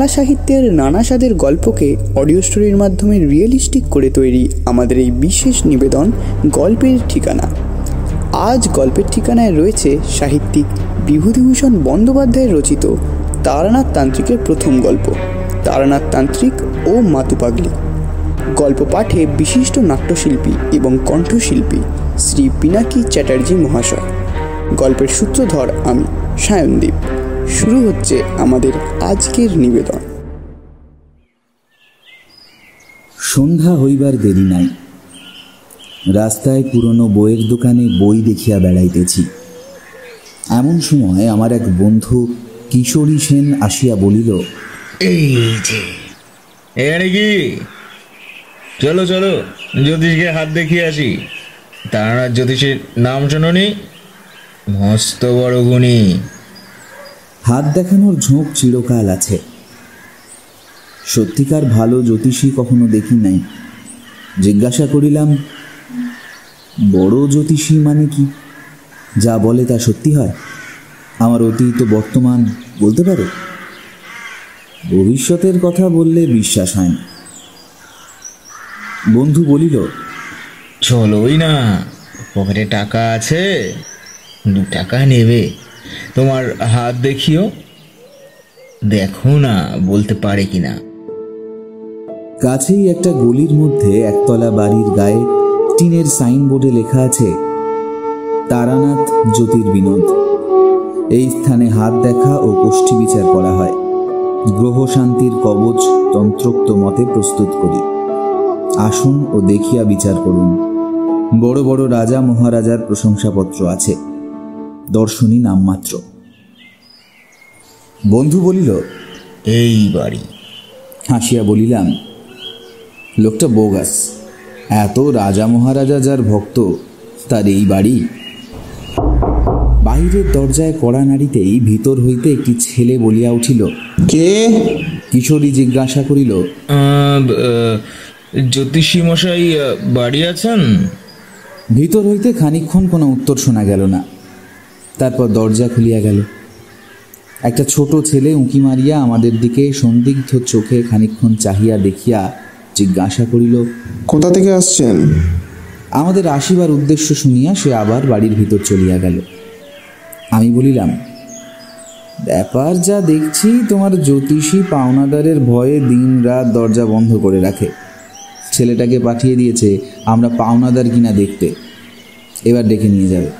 বাংলা সাহিত্যের নানা স্বাদের গল্পকে অডিও স্টোরির মাধ্যমে রিয়েলিস্টিক করে তৈরি আমাদের এই বিশেষ নিবেদন গল্পের ঠিকানা। আজ গল্পের ঠিকানায় রয়েছে সাহিত্যিক বিভূতিভূষণ বন্দ্যোপাধ্যায়ের রচিত তারানাথ তান্ত্রিকের প্রথম গল্প, তারানাথ তান্ত্রিক ও মাতুপাগলি গল্প পাঠে বিশিষ্ট নাট্যশিল্পী এবং কণ্ঠশিল্পী শ্রী পিনাকি চ্যাটার্জি মহাশয়। গল্পের সূত্রধর আমি সায়নদীপ। শুরু হচ্ছে আমাদের আজকের নিবেদন। সন্ধ্যা হইবার দেরি নাই। রাস্তায় পুরনো বইয়ের দোকানে বই দেখিয়া বেড়াইতেছি। এমন সময় আমার এক বন্ধু কিশোরী সেন আসিয়া বলিল এই যে এখানে কি? চলো চলো জ্যোতিষকে হাত দেখিয়ে আসি। তারানাথ জ্যোতিষের নাম শোনি মস্ত বড় গুণী। হাত দেখানোর ঝোঁক চিরকাল আছে। সত্যিকার ভালো জ্যোতিষী কখনো দেখি নাই। জিজ্ঞাসা করিলাম, বড় জ্যোতিষী মানে কি? যা বলে তা সত্যি হয়? আমার অতীত বর্তমান বলতে পারে? ভবিষ্যতের কথা বললে বিশ্বাস হয় না। বন্ধু বলিল, চলোই না, পকেটে টাকা আছে, দু টাকা নেবে। তোমার হাত দেখিও। দেখো না, বলতে পারে কিনা। কাছেই একটা গলির মধ্যে একতলা বাড়ির গায়ে টিনের সাইনবোর্ডে লেখা আছে, তারানাথ জ্যোতির্বিনোদ। এই স্থানে হাত দেখা ও কোষ্ঠী বিচার করা হয়। গ্রহ শান্তির কবচ তন্ত্রোক্ত মতে প্রস্তুত করি। আসুন ও দেখিয়া বিচার করুন। বড় বড় রাজা মহারাজার প্রশংসাপত্র আছে। দর্শনী নামমাত্র। বন্ধু বলিল, এই বাড়ি। হাসিয়া বলিলাম লোকটা বোগাস। এত রাজা মহারাজা যার ভক্ত তার এই বাড়ি। বাইরের দরজায় কড়া নাড়িতেই ভিতর হইতে একটি ছেলে বলিয়া উঠিল কে? কিশোরী জিজ্ঞাসা করিল জ্যোতিষী মশাই বাড়ি আছেন? ভিতর হইতে খানিকক্ষণ কোনো উত্তর শোনা গেল না। তারপর দরজা খুলিয়া গেল। একটা ছোট ছেলে উঁকি মারিয়া আমাদের দিকে সন্দিগ্ধ চোখে খানিকক্ষণ চাহিয়া দেখিয়া জিজ্ঞাসা করিল কোথা থেকে আসছেন? আমাদের আসিবার উদ্দেশ্য শুনিয়া সে আবার বাড়ির ভিতর চলিয়া গেল। আমি বলিলাম ব্যাপার যা দেখছি তোমার জ্যোতিষী পাওনাদারের ভয়ে দিন রাত দরজা বন্ধ করে রাখে। ছেলেটাকে পাঠিয়ে দিয়েছে আমরা পাওনাদার কিনা দেখতে। এবার ডেকে নিয়ে যাবে।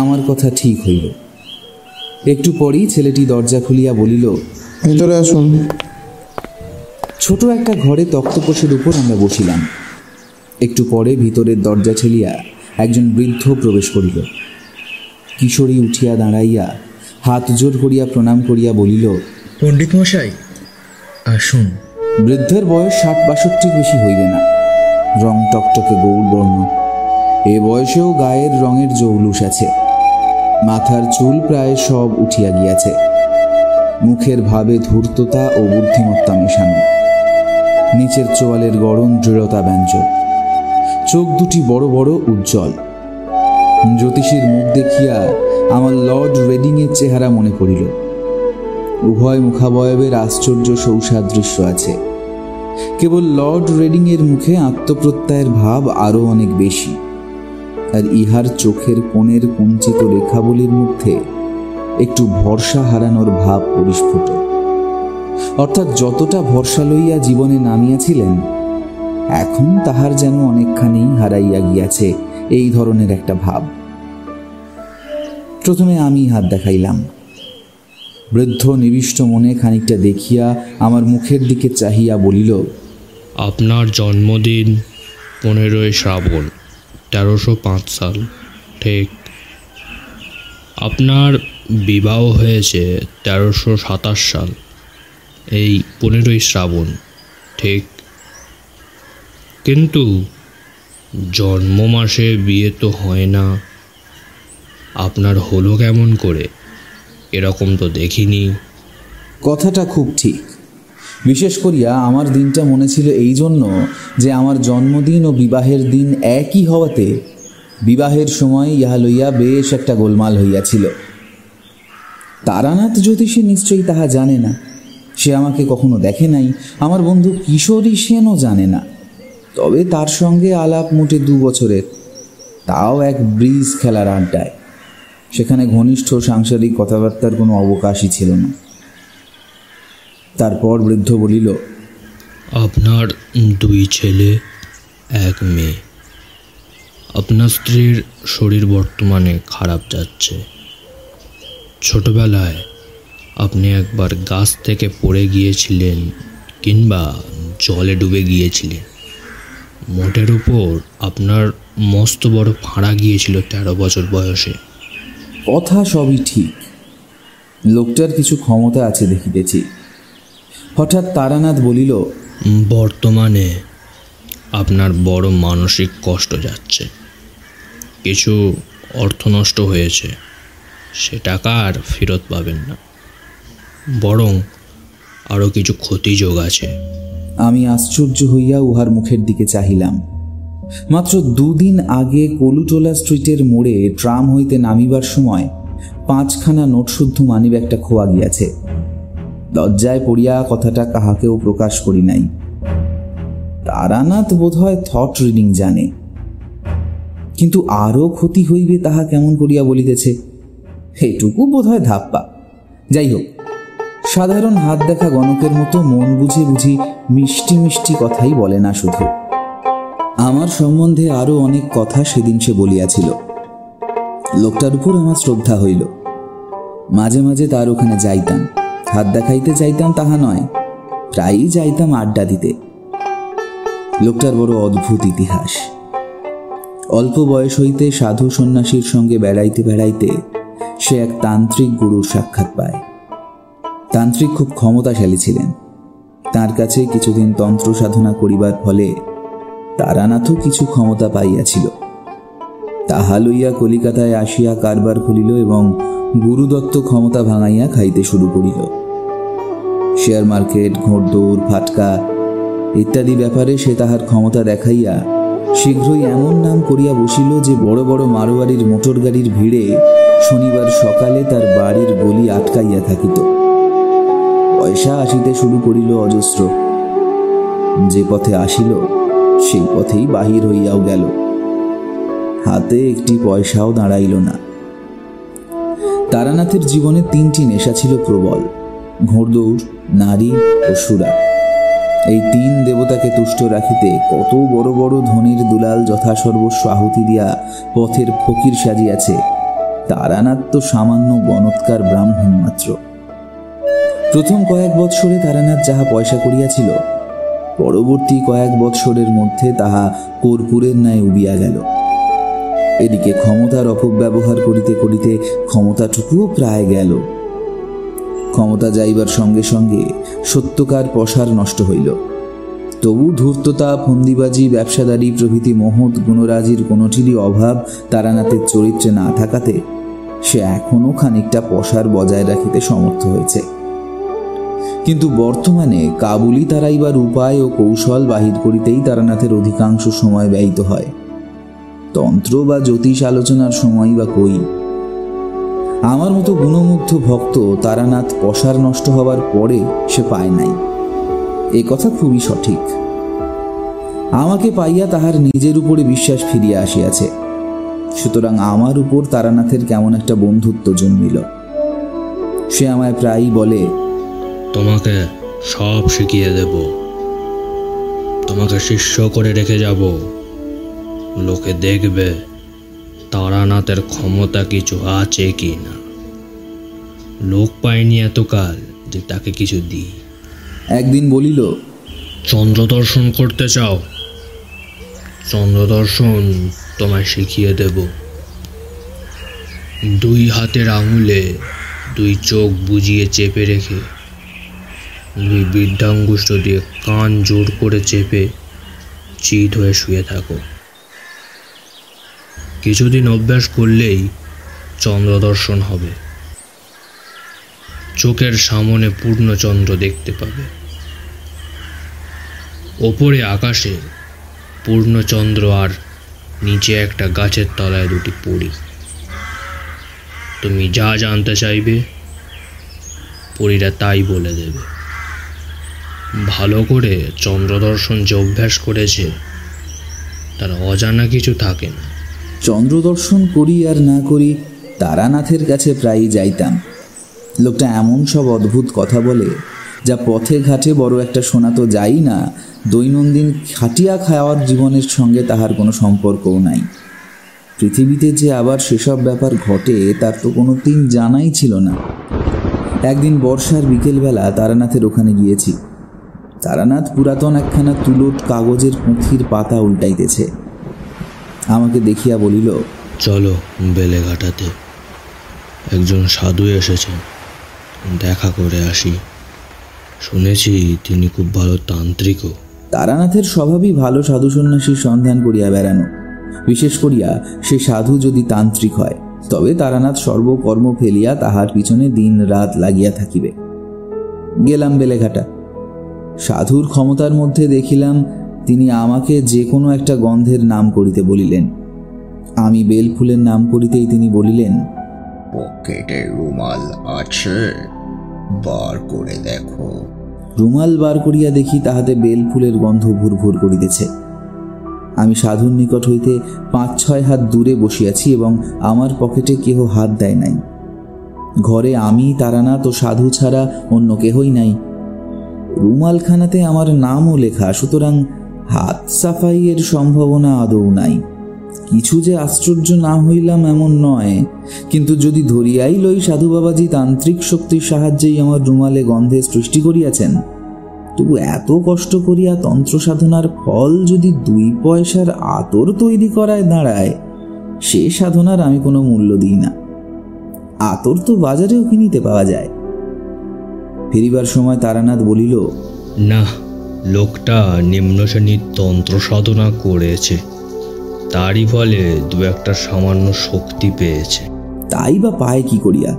আমার কথা ঠিক হইল। একটু পরেই ছেলেটি দরজা খুলিয়া বলিল ভেতরে আসুন। ছোট একটা ঘরে তক্তপোষের উপর আমরা বসিলাম। একটু পরে ভিতরের দরজা ছেলিয়া একজন বৃদ্ধ প্রবেশ করিল। কিশোরী উঠিয়া দাঁড়াইয়া হাত জোর করিয়া প্রণাম করিয়া বলিল পণ্ডিত মশাই আসুন। বৃদ্ধের বয়স ষাট বাষট্টির বেশি হইবে না। রং টকটকে গৌর বর্ণ। এ বয়সেও গায়ের রঙের জৌলুস আছে। মাথার চুল প্রায় সব উঠিয়া গিয়াছে। মুখের ভাবে ধূর্ততা ও বুদ্ধিমত্তা মেশানো। নিচের চোয়ালের গরম দৃঢ়তা ব্যঞ্জক। চোখ দুটি বড় বড় উজ্জ্বল। জ্যোতিষীর মুখ দেখিয়া আমার লর্ড রেডিংয়ের চেহারা মনে পড়িল। উভয় মুখাবয়বের আশ্চর্য সৌসাদৃশ্য আছে। কেবল লর্ড রেডিংয়ের মুখে আত্মপ্রত্যয়ের ভাব আরও অনেক বেশি। আর ইহার চোখের কোণের কুঞ্চিত রেখাবলির মধ্যে একটু ভরসা হারানোর ভাব পরিস্ফুট অর্থাৎ যতটা ভরসা লইয়া জীবনে নামিয়াছিলেন, এখন তাহার যেন অনেকখানি হারাইয়া গিয়াছে এই ধরনের একটা ভাব। প্রথমে আমি হাত দেখাইলাম। বৃদ্ধ নিবিষ্ট মনে খানিকটা দেখিয়া আমার মুখের দিকে চাহিয়া বলিল, আপনার জন্মদিন পনেরোই শ্রাবণ, তেরোশো পাঁচ সাল, ঠিক। আপনার বিবাহ হয়েছে তেরোশো সাতাশ সাল। এই পনেরোই শ্রাবণ, ঠিক? কিন্তু জন্ম মাসে বিয়ে তো হয় না। আপনার হলো কেমন করে? এরকম তো দেখিনি। কথাটা খুব ঠিক। বিশেষ করিয়া আমার দিনটা মনে ছিল এই জন্য যে আমার জন্মদিন ও বিবাহের দিন একই হওয়াতে বিবাহের সময় ইহা লইয়া বেশ একটা গোলমাল হইয়াছিল। তারানাথ জ্যোতিষী নিশ্চয়ই তাহা জানে না। সে আমাকে কখনো দেখে নাই। আমার বন্ধু কিশোরী সেনও জানে না। তবে তার সঙ্গে আলাপ মোটে দু বছরের। তাও এক ব্রিজ খেলার আড্ডায়। সেখানে ঘনিষ্ঠ সাংসারিক কথাবার্তার কোনো অবকাশই ছিল না। তারপর বৃদ্ধ বলিল, আপনার দুই ছেলে, এক মেয়ে। আপনার স্ত্রীর শরীর বর্তমানে খারাপ যাচ্ছে। ছোটবেলায় আপনি একবার গাছ থেকে পড়ে গিয়েছিলেন কিংবা জলে ডুবে গিয়েছিলেন। মোটের উপর আপনার মস্ত বড় ফাঁড়া গিয়েছিল তেরো বছর বয়সে। কথা সবই ঠিক। লোকটার কিছু ক্ষমতা আছে দেখিতেছি। হঠাৎ তারানাথ বলিল বর্তমানে আপনার বড় মানসিক কষ্ট যাচ্ছে। কিছু অর্থ নষ্ট হয়েছে। সে টাকা আর ফেরত পাবেন না। বরং আরও কিছু ক্ষতিযোগ আছে। আমি আশ্চর্য হইয়া উহার মুখের দিকে চাহিলাম। মাত্র দুদিন আগে কলুটোলা স্ট্রিটের মোড়ে ট্রাম হইতে নামিবার সময় পাঁচখানা নোটশুদ্ধ মানিব্যাগটা খোয়া গিয়াছে। লজ্জায় পড়িয়া কথাটা কাহাকেও প্রকাশ করি নাই। তারানাথ বোধহয় থট রিডিং জানে। কিন্তু আরও ক্ষতি হইবে তাহা কেমন করিয়া বলিতেছে? এটুকু বোধহয় ধাপ্পা। যাই হোক সাধারণ হাত দেখা গণকের মতো মন বুঝে বুঝি মিষ্টি মিষ্টি কথাই বলে না শুধু। আমার সম্বন্ধে আরও অনেক কথা সেদিন সে বলিয়াছিল। লোকটার উপর আমার শ্রদ্ধা হইল। মাঝে মাঝে তার ওখানে যাইতাম। হাত দেখাইতে চাইতাম তাহা নয়, প্রায়ই যাইতাম আড্ডা দিতে। লোকটার বড় অদ্ভুত ইতিহাস। অল্প বয়স হইতে সাধু সন্ন্যাসীর সঙ্গে বেড়াইতে বেড়াইতে সে এক তান্ত্রিক গুরুর সাক্ষাৎ পায়। তান্ত্রিক খুব ক্ষমতাশালী ছিলেন। তার কাছে কিছুদিন তন্ত্র সাধনা করিবার ফলে তারানাথও কিছু ক্ষমতা পাইয়াছিল। তাহা লইয়া কলিকাতায় আসিয়া কারবার খুলিল এবং গুরুদত্ত ক্ষমতা ভাঙাইয়া খাইতে শুরু করিল। শেয়ার মার্কেট, ঘোড়দৌড়, ফাটকা ইত্যাদি ব্যাপারে সে তাহার ক্ষমতা দেখাইয়া শীঘ্রই এমন নাম করিয়া বসিল যে বড় বড় মারোয়ারির মোটর গাড়ির ভিড়ে শনিবার সকালে তার বাড়ির গলি আটকাইয়া থাকিত। পয়সা আসিতে শুরু করিল অজস্র। যে পথে আসিল, সেই পথেই বাহির হইয়াও গেল। হাতে একটি পয়সাও দাঁড়াইল না। তারানাথের জীবনে তিনটি নেশা ছিল প্রবল, ঘোড়দৌড়, নারী ও সুরা। এই তিন দেবতাকে তুষ্ট রাখিতে কত বড় বড় ধনির দুলাল যথাসর্বস্ব আহুতি দিয়া পথের ফকির সাজিয়াছে। তারানাথ তো সামান্য গণৎকার ব্রাহ্মণ মাত্র। প্রথম কয়েক বৎসরে তারানাথ যাহা পয়সা করিয়াছিল, পরবর্তী কয়েক বৎসরের মধ্যে তাহা কর্পূরের ন্যায় উবিয়া গেল। এদিকে ক্ষমতার অপব্যবহার করিতে করিতে ক্ষমতাটুকুও প্রায় গেল। ক্ষমতা যাইবার সঙ্গে সঙ্গে সত্যকার পসার নষ্ট হইল। তবু ধূর্ততা, ফন্দিবাজি, ব্যবসাদারি প্রভৃতি মহৎ গুণরাজির কোনোটিরই অভাব তারানাথের চরিত্রে না থাকাতে সে এখনও খানিকটা পসার বজায় রাখিতে সমর্থ হয়েছে। কিন্তু বর্তমানে কাবুলি তারাইবার উপায় ও কৌশল বাহির করিতেই তারানাথের অধিকাংশ সময় ব্যয়িত হয়। তন্ত্র বা জ্যোতিষ আলোচনার সময় বা কই? আমার মতো গুণমুগ্ধ ভক্ত তারানাথ পসার নষ্ট হবার পরে সে পায় নাই। এ কথা খুবই সঠিক। আমাকে পাইয়া তাহার নিজের উপরে বিশ্বাস ফিরিয়া আসিয়াছে। সুতরাং আমার উপর তারানাথের কেমন একটা বন্ধুত্ব জন্মিল। সে আমায় প্রায়ই বলে তোমাকে সব শিখিয়ে দেব। তোমাকে শিষ্য করে রেখে যাব। লোকে দেখবে তারানাথের ক্ষমতা কিছু আছে কি না লোক পায়নি এতকাল যে তাকে কিছু দিই। একদিন বলিল চন্দ্র দর্শন করতে চাও? চন্দ্র দর্শন তোমায় শিখিয়ে দেব। দুই হাতের আঙুলে দুই চোখ বুজিয়ে চেপে রেখে বৃদ্ধাঙ্গুষ্ঠ দিয়ে কান জোর করে চেপে চিত হয়ে শুয়ে থাকো। কিছুদিন অভ্যাস করলেই চন্দ্রদর্শন হবে। চোখের সামনে পূর্ণচন্দ্র দেখতে পাবে। ওপরে আকাশে পূর্ণচন্দ্র আর নিচে একটা গাছের তলায় দুটি পড়ি তুমি যা জানতে চাইবে, পরীরা তাই বলে দেবে। ভালো করে চন্দ্রদর্শন যে অভ্যাস করেছে, তার অজানা কিছু থাকে না। চন্দ্রদর্শন করি আর না করি, তারানাথের কাছে প্রায়ই যাইতাম। লোকটা এমন সব অদ্ভুত কথা বলে, যা পথে ঘাটে বড় একটা শোনা তো যাই না, দৈনন্দিন খাটিয়া খাওয়ার জীবনের সঙ্গে তাহার কোনো সম্পর্কও নাই। পৃথিবীতে যে আবার সেসব ব্যাপার ঘটে, তার তো কোনো দিন জানাই ছিল না। একদিন বর্ষার বিকেলবেলা তারানাথের ওখানে গিয়েছি। তারানাথ পুরাতন একখানা তুলোট কাগজের পুঁথির পাতা উল্টাইতেছে। আমাকে দেখিয়া বলিল চলো বেলেঘাটাতে। একজন সাধু এসেছেন দেখা করে আসি। শুনেছি তিনি খুব ভালো তান্ত্রিকও। তারানাথের স্বভাবই ভালো সাধু সন্ন্যাসীর সন্ধান করিয়া বেড়ানো। বিশেষ করিয়া সে সাধু যদি তান্ত্রিক হয় তবে তারানাথ সর্বকর্ম ফেলিয়া তাহার পিছনে দিন রাত লাগিয়া থাকিবে। গেলাম বেলেঘাটা। সাধুর ক্ষমতার মধ্যে দেখিলাম তিনি আমাকে যে কোনো একটা গন্ধের নাম করিতে বলিলেন। আমি বেল ফুলের নাম করিতেই তিনি বলিলেন পকেটে রুমাল আছে বার করে দেখো। রুমাল বার করিয়া দেখি তাহাতে বেল ফুলের গন্ধ ভুর ভুর করিতেছে। আমি সাধুর নিকট হইতে পাঁচ ছয় হাত দূরে বসিয়াছি এবং আমার পকেটে কেহ হাত দেয় নাই। ঘরে আমি তারানাথ ও সাধু ছাড়া অন্য কেহই নাই। রুমালখানাতে আমার নামও লেখা, সুতরাং হাত সাফাইয়ের সম্ভাবনা আদৌ নাই। কিছু যে আশ্চর্য না হইলাম এমন নয়, কিন্তু যদি ধরিয়াই লই সাধু বাবাজি তান্ত্রিক শক্তির সাহায্যেই আমার রুমালে গন্ধে সৃষ্টি করিয়াছেন, তবু এত কষ্ট করিয়া তন্ত্র সাধনার ফল যদি দুই পয়সার আতর তৈরি করায় দাঁড়ায়, সে সাধনার আমি কোনো মূল্য দিই না। আতর তো বাজারেও কিনিতে পাওয়া যায়। ফিরিবার সময় তারানাথ বলিল না লোকটা নিম্ন শ্রেণির তন্ত্র সাধনা করেছে। তারই ফলে দু একটা সামান্য শক্তি পেয়েছে। তাই বা পায় কি করিয়া?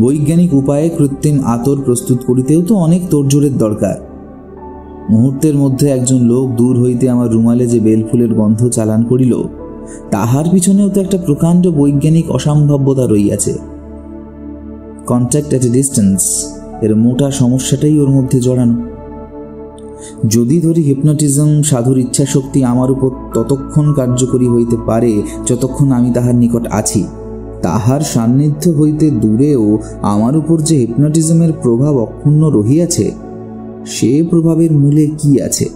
বৈজ্ঞানিক উপায়ে কৃত্রিম আতর প্রস্তুত করিতেও তো অনেক তোড়জোড়ের দরকার। মুহূর্তের মধ্যে একজন লোক দূর হইতে আমার রুমালে যে বেলফুলের গন্ধ চালান করিল তাহার পিছনেও তো একটা প্রকাণ্ড বৈজ্ঞানিক অসম্ভাব্যতা রইয়াছে। কন্ট্যাক্ট এট এ ডিস্টেন্স এর মোটা সমস্যাটাই ওর মধ্যে জড়ানো। যদি ধরি হিপনোটিজম, সাধুর ইচ্ছা শক্তি আমার উপর ততক্ষণ কার্যকরী হইতে পারে, যতক্ষণ আমি তাহার নিকট আছি। তাহার সান্নিধ্য হইতে দূরেও আমার উপর যে হিপনোটিজমের প্রভাব অক্ষুণ্ণ রহিয়াছে, সে প্রভাবের মূলে কি আছে?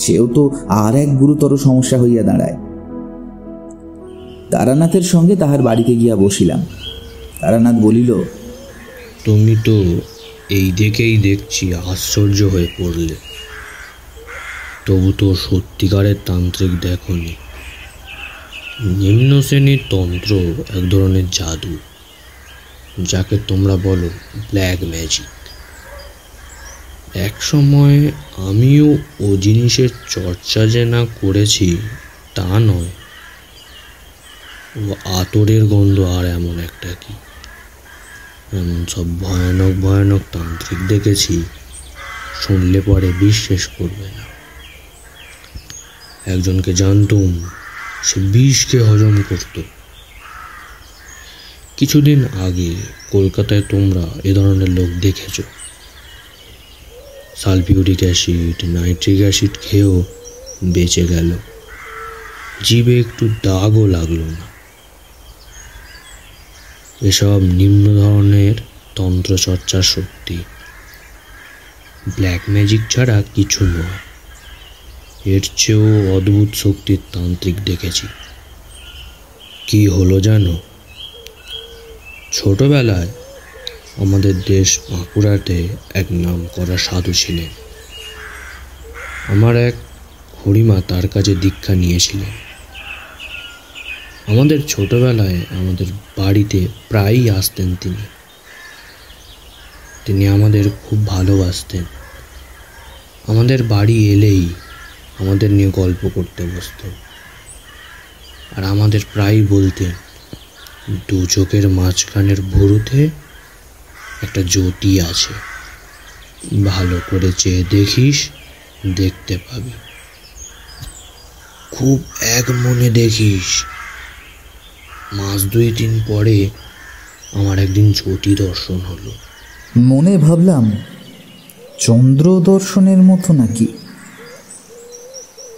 সেও তো আর এক গুরুতর সমস্যা হইয়া দাঁড়ায়। তারানাথের সঙ্গে তাহার বাড়িতে গিয়া বসিলাম। তারানাথ বলিল, তুমি তো এই দেখেই দেখছি আশ্চর্য হয়ে পড়লে। তবু তো সত্যিকারের তান্ত্রিক দেখনি। নিম্ন শ্রেণির তন্ত্র এক ধরনের জাদু, যাকে তোমরা বলো ব্ল্যাক ম্যাজিক। এক সময় আমিও ও জিনিসের চর্চা যে না করেছি, তা নয়। ও আতরের গন্ধ আর এমন একটা কি? সব ভয়ানক ভয়ানক তান্ত্রিক দেখেছি, শুনলে পরে বিশ্বাস করবে না। একজনকে জানতুম, সে বিষকে হজম করত। কিছুদিন আগে কলকাতায় তোমরা এ ধরনের লোক দেখেছ। সালফিউরিক অ্যাসিড, নাইট্রিক অ্যাসিড খেয়েও বেঁচে গেল। জীবে একটু দাগও লাগল না। এসব নিম্ন ধরনের তন্ত্রচর্চার শক্তি। ব্ল্যাক ম্যাজিক ছাড়া কিছু নয়। এর চেয়েও অদ্ভুত শক্তির তান্ত্রিক দেখেছি। কি হলো জানো? ছোটবেলায় আমাদের দেশ বাঁকুড়াতে এক নাম করা সাধু ছিলেন। আমার এক হরিমা তার কাছে দীক্ষা নিয়েছিলেন। আমাদের ছোটবেলায় আমাদের বাড়িতে প্রায়ই আসতেন তিনি। তিনি আমাদের খুব ভালোবাসতেন। আমাদের বাড়ি এলেই আমাদের নিয়ে গল্প করতে বসতেন আর আমাদের প্রায়ই বলতেন, দু চোখের মাঝখানের ভুরুতে একটা জ্যোতি আছে। ভালো করে চেয়ে দেখিস, দেখতে পাবি। খুব এক মনে দেখিস মাস দুই দিন পরে আমার একদিন জ্যোতি দর্শন হলো। মনে ভাবলাম চন্দ্র দর্শনের মতো নাকি।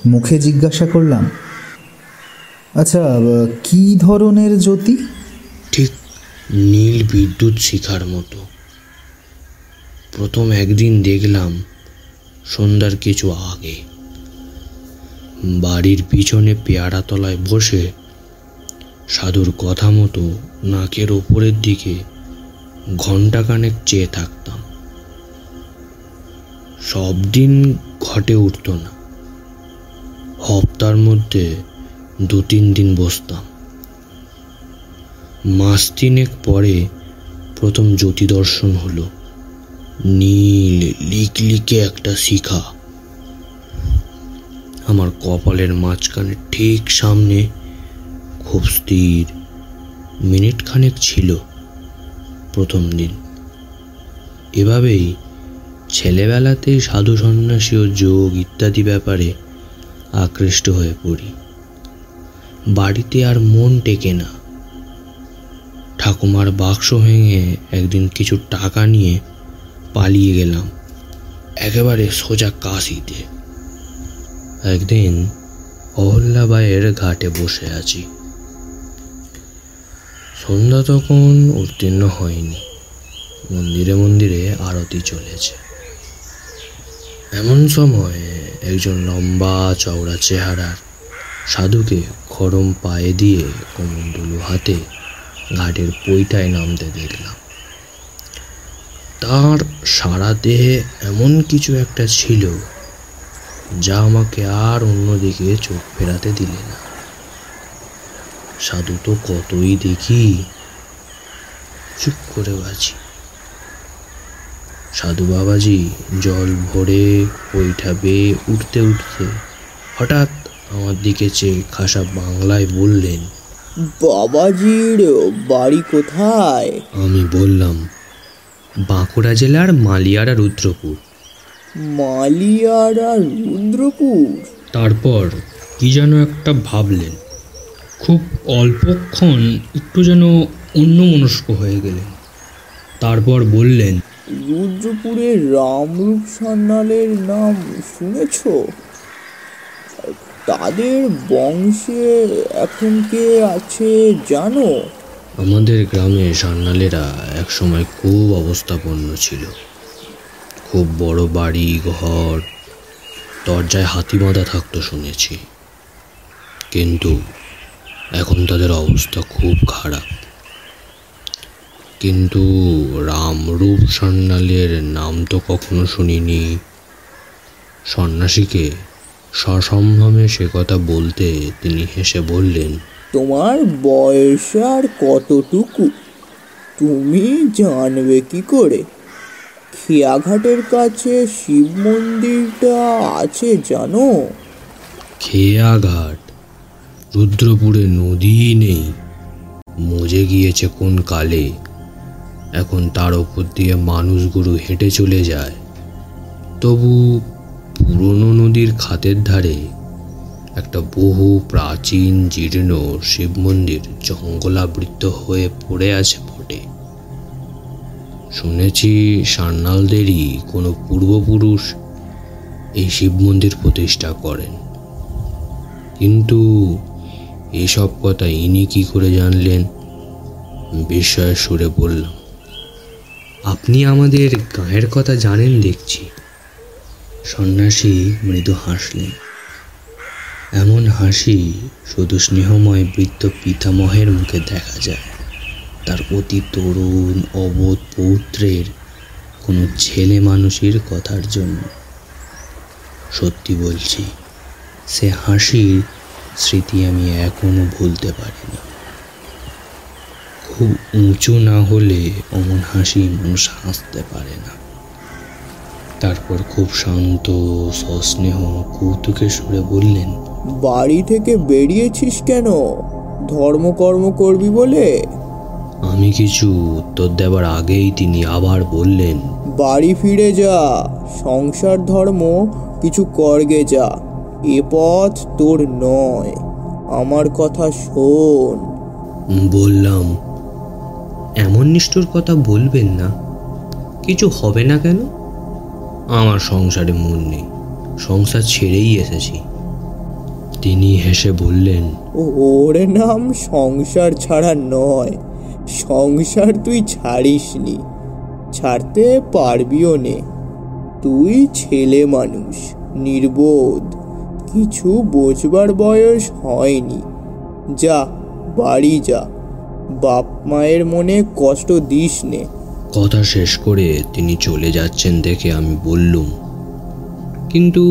মুখে জিজ্ঞাসা করলাম আচ্ছা কি ধরনের জ্যোতি? ঠিক নীল বিদ্যুৎ শিখার মতো। প্রথম একদিন দেখলাম সন্ধ্যার কিছু আগে। বাড়ির পিছনে পেয়ারা তলায় বসে সাধুর কথা মতো নাকের ওপরের দিকে ঘন্টাখানেক চেয়ে থাকতাম। সব দিন ঘটে উঠত না। হপ্তার মধ্যে দু তিন দিন বসতাম। মাস তিনেক পরে প্রথম জ্যোতি দর্শন হলো। নীল, লিকলিকে একটা শিখা। আমার কপালের মাঝখানে ঠিক সামনে খুব স্থির। মিনিট খানেক ছিল প্রথম দিন। এভাবেই ছেলেবেলাতেই সাধু সন্ন্যাসী ও যোগ ইত্যাদি ব্যাপারে আকৃষ্ট হয়ে পড়ি। বাড়িতে আর মন টেকে না। ঠাকুমার বাক্স ভেঙে একদিন কিছু টাকা নিয়ে পালিয়ে গেলাম, একেবারে সোজা কাশিতে। একদিন অহল্যাবাইয়ের ঘাটে বসে আছি। সন্ধ্যা তখন উত্তীর্ণ হয়নি। মন্দিরে মন্দিরে আরতি চলেছে। এমন সময় একজন লম্বা চওড়া চেহারার সাধুকে খরম পায়ে দিয়ে কমণ্ডলু হাতে ঘাটের পইটায় নামতে দেখলাম। তার সারা দেহে এমন কিছু একটা ছিল যা আমাকে আর অন্যদিকে চোখ ফেরাতে দিলে না। সাধু তো কতই দেখি। চুপ করে আছি। সাধু বাবাজি জল ভরে বেয়ে উঠতে উঠতে হঠাৎ আমার দিকে চেয়ে খাসা বাংলায় বললেন বাবাজির বাড়ি কোথায়? আমি বললাম বাঁকুড়া জেলার মালিয়ারা রুদ্রপুর। মালিয়ারা রুদ্রপুর? তারপর কি যেন একটা ভাবলেন। খুব অল্পক্ষণ একটু যেন অন্যমনস্ক হয়ে গেলেন। তারপর বললেন রুদ্রপুরের রামরূপ সান্যালের নাম শুনেছ? তাদের বংশে এখন কে আছে জানো? আমাদের গ্রামে সান্নালেরা একসময় খুব অবস্থাপন্ন ছিল। খুব বড় বাড়ি ঘর দরজায় হাতি বাঁধা থাকতো শুনেছি। কিন্তু এখন তাদের অবস্থা খুব খারাপ। কিন্তু রামরূপ সান্যালের নাম তো কখনো শুনিনি। সন্ন্যাসীকে সসম্ভ্রমে সে কথা বলতে তিনি হেসে বললেন তোমার বয়স আর কতটুকু? তুমি জানবে কি করে? খেয়াঘাটের কাছে শিব মন্দিরটা আছে জানো? খেয়াঘাট? রুদ্রপুরে নদীই নেই। মজে গিয়েছে কোন কালে। এখন তার ওপর দিয়ে মানুষগুরু হেঁটে চলে যায়। তবু পুরনো নদীর খাতের ধারে একটা বহু প্রাচীন জীর্ণ শিব মন্দির জঙ্গলাবৃত হয়ে পড়ে আছে বটে। শুনেছি সান্নালদেরই কোনো পূর্বপুরুষ এই শিব মন্দির প্রতিষ্ঠা করেন। কিন্তু এসব কথা ইনি কি করে জানলেন? বিস্ময়ের সুরে বললাম, আপনি আমাদের গায়ের কথা জানেন দেখছি। সন্ন্যাসী মৃদু হাসলেন। এমন হাসি শুধু স্নেহময় বৃদ্ধ পিতামহের মুখে দেখা যায়। তার অতি তরুণ, অবোধ পৌত্রের কোনো ছেলে মানুষের কথার জন্য। সত্যি বলছি, সে হাসির স্মৃতি আমি এখনও ভুলতে পারিনি। খুব উঁচু না হলে অমন হাসি মানুষ হাসতে পারে না। তারপর খুব শান্ত সস্নেহ কৌতুকে সুরে বললেন বাড়ি থেকে বেরিয়েছিস কেন? ধর্মকর্ম করবি বলে? আমি কিছু উত্তর দেওয়ার আগেই তিনি আবার বললেন বাড়ি ফিরে যা সংসার ধর্ম কিছু করগে যা। এ পথ তোর নয়। আমার কথা শোন। বললাম এমন নিষ্ঠুর কথা বলবেন না। কিছু হবে না কেন? আমার সংসারে মন নেই। সংসার ছেড়েই এসেছি। তিনি হেসে বললেন ওর নাম সংসার ছাড়া নয়। সংসার তুই ছাড়িসনি। ছাড়তে পারবিও নে। তুই ছেলে মানুষ নির্বোধ। কিছু বোঝবার বয়স হয়নি। যা, বাড়ি যা। বাপ মায়ের মনে কষ্ট দিস নে। কথা শেষ করে তিনি চলে যাচ্ছেন দেখে আমি বললুম, কিন্তু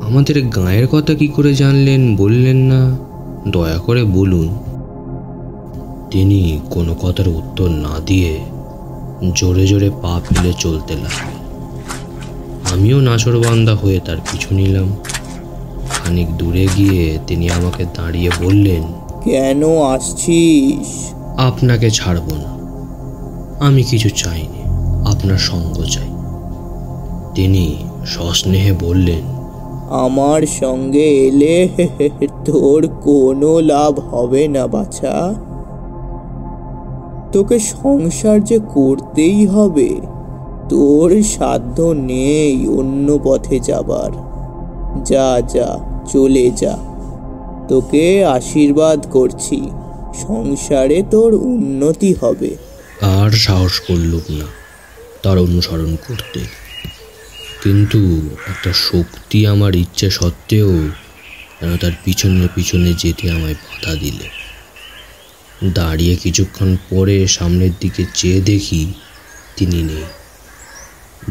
আমাদের গায়ের কথা কি করে জানলেন, বললেন না? দয়া করে বলুন। তিনি কোনো কথার উত্তর না দিয়ে জোরে জোরে পা ফেলে চলতে লাগলেন। আমিও নাচরবান্দা হয়ে তার পিছু নিলাম। খানিক দূরে গিয়ে তিনি আমাকে দাঁড়িয়ে বললেন কেন আসছিস? আপনাকে ছাড়ব না। আমি কিছু চাইনি আপনার সঙ্গ চাই। তিনি সস্নেহে বললেন আমার সঙ্গে এলে তোর কোনো লাভ হবে না বাছা। তোকে সংসার যে করতেই হবে তোর সাধ্য নেই অন্য পথে যাবার। যা যা। চলে যা। তোকে আশীর্বাদ করছি। সংসারে তোর উন্নতি হবে। আর সাহস করলুম না। তার অনুসরণ করতে। কিন্তু একটা শক্তি আমার ইচ্ছে সত্ত্বেও যেন তার পিছনে পিছনে যেতে আমায় বাধা দিলে। দাঁড়িয়ে কিছুক্ষণ পরে সামনের দিকে চেয়ে দেখি তিনি নেই।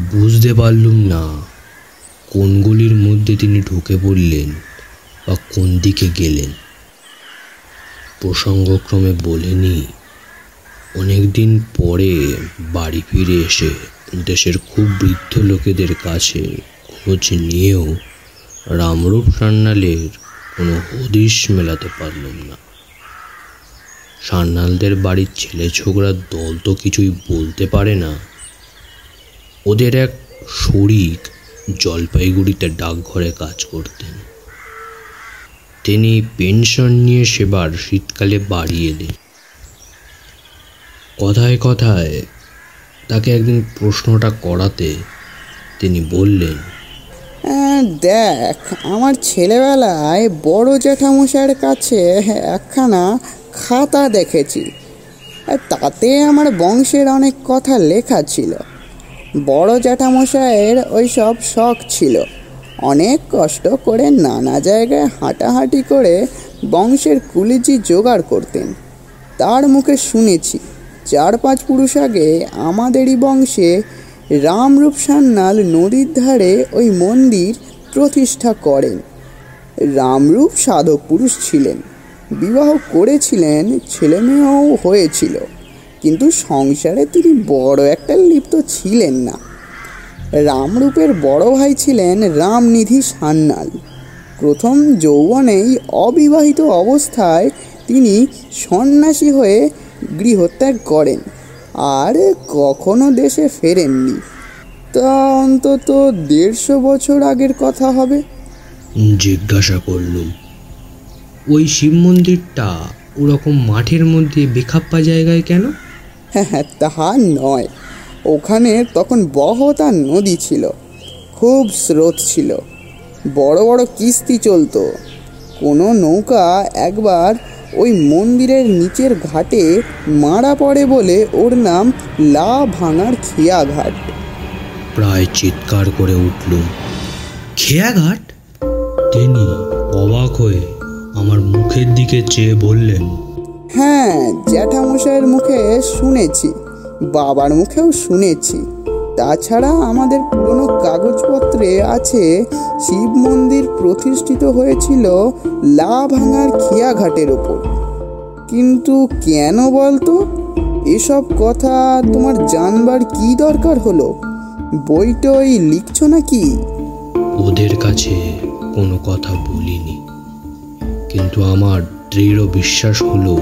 বুঝতে পারলুম না কোনগুলির মধ্যে তিনি ঢুকে পড়লেন। বা কোন দিকে গেলেন? প্রসঙ্গক্রমে বলেনি। অনেকদিন পরে বাড়ি ফিরে এসে দেশের খুব বৃদ্ধ লোকেদের কাছে খোঁজ নিয়েও রামরূপ সান্যালের কোনো হদিশ মেলাতে পারলাম না। সান্যালদের বাড়ির ছেলে ছোকরার দল তো কিছুই বলতে পারে না। ওদের এক শরিক জলপাইগুড়িতে ডাকঘরে কাজ করতেন। তিনি পেনশন নিয়ে সেবার শীতকালে বাড়ি এলেন। কথায় কথায় তাকে একদিন প্রশ্নটা করাতে তিনি বললেন আহ, দেখ আমার ছেলেবেলায় বড় জ্যাঠামশাইয়ের কাছে একখানা খাতা দেখেছি। তাতে আমার বংশের অনেক কথা লেখা ছিল। বড় জ্যাঠামশাইয়ের ওই সব শখ ছিল। অনেক কষ্ট করে নানা জায়গায় হাঁটাহাঁটি করে বংশের কুলিজি জোগাড় করতেন। তার মুখে শুনেছি, চার পাঁচ পুরুষ আগে আমাদেরই বংশে রামরূপ সান্যাল নদীর ধারে ওই মন্দির প্রতিষ্ঠা করেন। রামরূপ সাধক পুরুষ ছিলেন, বিবাহ করেছিলেন, ছেলেমেয়েও হয়েছিল, কিন্তু সংসারে তিনি বড় একটা লিপ্ত ছিলেন না। রামরূপের বড় ভাই ছিলেন রামনিধি সান্যাল। প্রথম যৌবনেই অবিবাহিত অবস্থায় তিনি সন্ন্যাসী হয়ে গৃহত্যাগ করেন আর কখনো দেশে ফেরেননি। তা অন্তত দেড়শো বছর আগের কথা হবে। জিজ্ঞাসা করলুম ওই শিব মন্দিরটা ওরকম মাঠের মধ্যে বেখাপ্পা জায়গায় কেন? হ্যাঁ হ্যাঁ তাহা নয়। ওখানে তখন বহতা নদী ছিল খুব স্রোত ছিল। বড় বড় কিস্তি চলতো। কোনো নৌকা একবার ওই মন্দিরের নিচের ঘাটে মারা পড়ে বলে ওর নাম লা ভাঙার খিয়া ঘাট প্রায় চিৎকার করে উঠলুম খেয়াঘাট? তিনি অবাক হয়ে আমার মুখের দিকে চেয়ে বললেন হ্যাঁ জ্যাঠামশাইয়ের মুখে শুনেছি। বাবার মুখেও শুনেছি। তাছাড়া আমাদের পুরনো কাগজপত্রে আছে, শিব মন্দির প্রতিষ্ঠিত হয়েছিল লা ভাঙার খিয়াঘাটের ওপর। কিন্তু কেন বলতো? এসব কথা তোমার জানবার কি দরকার হলো? বই টই লিখছো নাকি? ওদের কাছে কোনো কথা বলিনি। কিন্তু আমার দৃঢ় বিশ্বাস হলো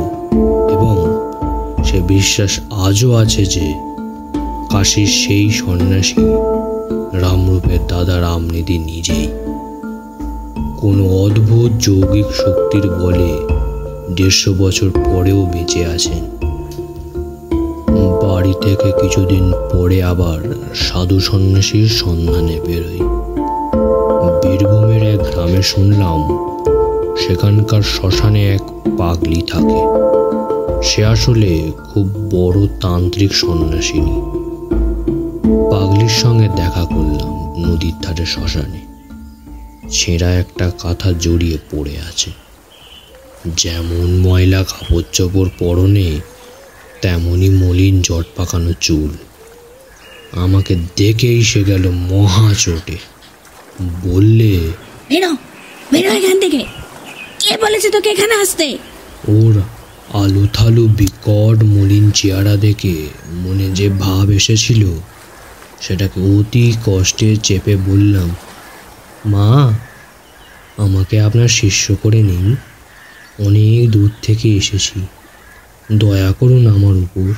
বিশ্বাস আজও আছে যে কাশীর সেই সন্ন্যাসী রামরূপের দাদা রামনিধি নিজেই। কোনো অদ্ভুত যৌগিক শক্তির বলে দেড়শো বছর পরেও বেঁচে আছেন। বাড়ি থেকে কিছুদিন পরে আবার সাধু সন্ন্যাসীর সন্ধানে বেরোই। বীরভূমের এক গ্রামে শুনলাম সেখানকার শ্মশানে এক পাগলি থাকে। সে আসলে খুব বড় তান্ত্রিক সন্ন্যাসিনী। পাগলির সঙ্গে দেখা করলাম নদীর ধারে শ্মশানে। ছেঁড়া একটা কাঁথা জড়িয়ে পড়ে আছে। যেমন ময়লা কাপড় চোপড় পরনে তেমনই মলিন জট পাকানো চুল। আমাকে দেখেই সে গেল মহা চোটে। বললে বেরো বেরো এখান থেকে। কে বলেছে তোকে এখানে আসতে? ওর আলু থালু বিকট মলিন চেহারা দেখে মনে যে ভাব এসেছিল সেটাকে অতি কষ্টে চেপে বললাম মা আমাকে আপনার শিষ্য করে নিন। অনেক দূর থেকে এসেছি। দয়া করুন আমার উপর।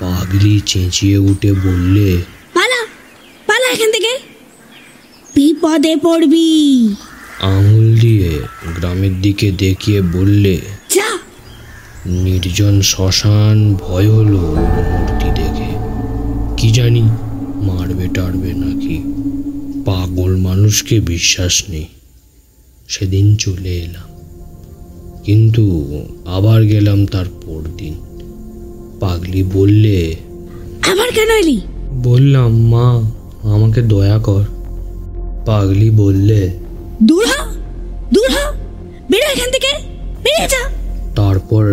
পাগলি চেঁচিয়ে উঠে বললে পালা পালা এখান থেকে। বিপদে পড়বি। আঙুল দিয়ে গ্রামের দিকে দেখিয়ে বললে যা নির্জন শ্মশান ভয় হলো মূর্তি দেখে। কি জানি মারবে টারবে নাকি। পাগল মানুষকে বিশ্বাস নেই। সেদিন চলে এলাম। কিন্তু আবার গেলাম তার পরদিন। পাগলি বললে আবার কেন এলি? বললাম মা আমাকে দয়া কর। পাগলি বললে দূর হ দূর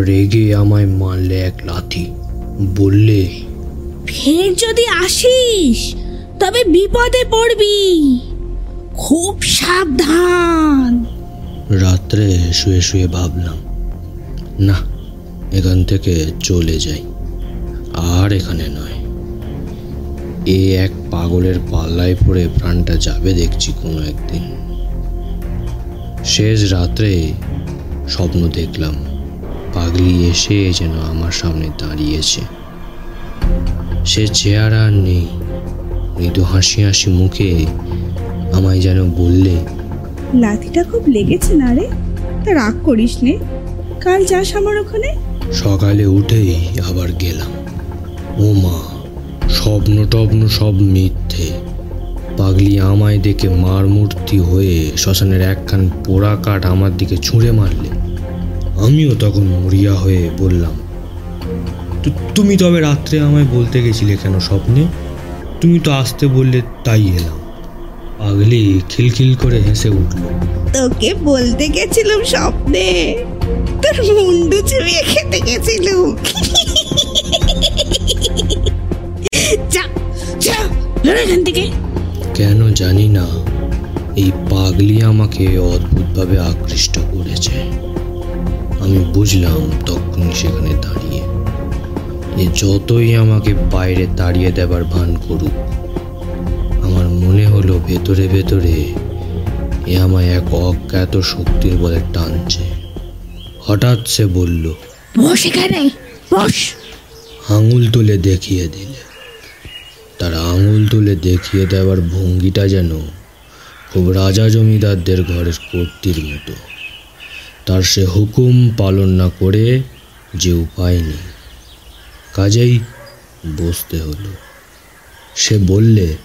রেগে আমায় মারলে এক লাথি। বললে ফের যদি আসিস তবে বিপদে পড়বি। খুব সাবধান। রাত্রে শুয়ে শুয়ে ভাবলাম না এখান থেকে চলে যাই। আর এখানে নয়। এ এক পাগলের পাল্লায় পড়ে প্রাণটা যাবে দেখছি কোনো একদিন। শেষ রাত্রে স্বপ্ন দেখলাম পাগলি এসে যেন আমার সামনে দাঁড়িয়েছে। সে চেহারা আর নেই। মৃদু হাসি হাসি মুখে আমায় যেন বললে লাথিটা খুব লেগেছে না রে? তা রাগ করিস নে। কাল যাস আমার ওখানে? সকালে উঠেই আবার গেলাম। ও মা স্বপ্ন টপ্ন সব মিথ্যে। পাগলি আমায় দেখে মার মূর্তি হয়ে শ্মশানের একখান পোড়া কাঠ আমার দিকে ছুঁড়ে মারলে। আমিও তখন মরিয়া হয়ে বললাম "তু- তুমি তবে রাত্রে আমায় বলতে গেছিলে কেন স্বপ্নে? তুমি তো আসতে বললে তাই এলাম। পাগলি খিলখিল করে হেসে উঠল তোকে বলতে গেছিলাম স্বপ্নে। তোর মুন্ডু চুবিয়ে খেতে গেছিলুম। কেন জানি না এই পাগলি আমাকে অদ্ভুতভাবে আকৃষ্ট করেছে। আমি বুঝলাম তখনই সেখানে দাঁড়িয়ে এ যতই আমাকে বাইরে তাড়িয়ে দেবার ভান করুক আমার মনে হলো ভেতরে ভেতরে এ আমায় এক অজ্ঞাত শক্তির বলে টানছে। হঠাৎ সে বলল বস এখানে বস। আঙুল তুলে দেখিয়ে দিলে। তার আঙুল তুলে দেখিয়ে দেওয়ার ভঙ্গিটা যেন খুব রাজা জমিদারদের ঘরের কর্তির মতো। তার সে হুকুম পালন না করে যে উপায় নেই। কাজেই বসতে হলো। সে বললে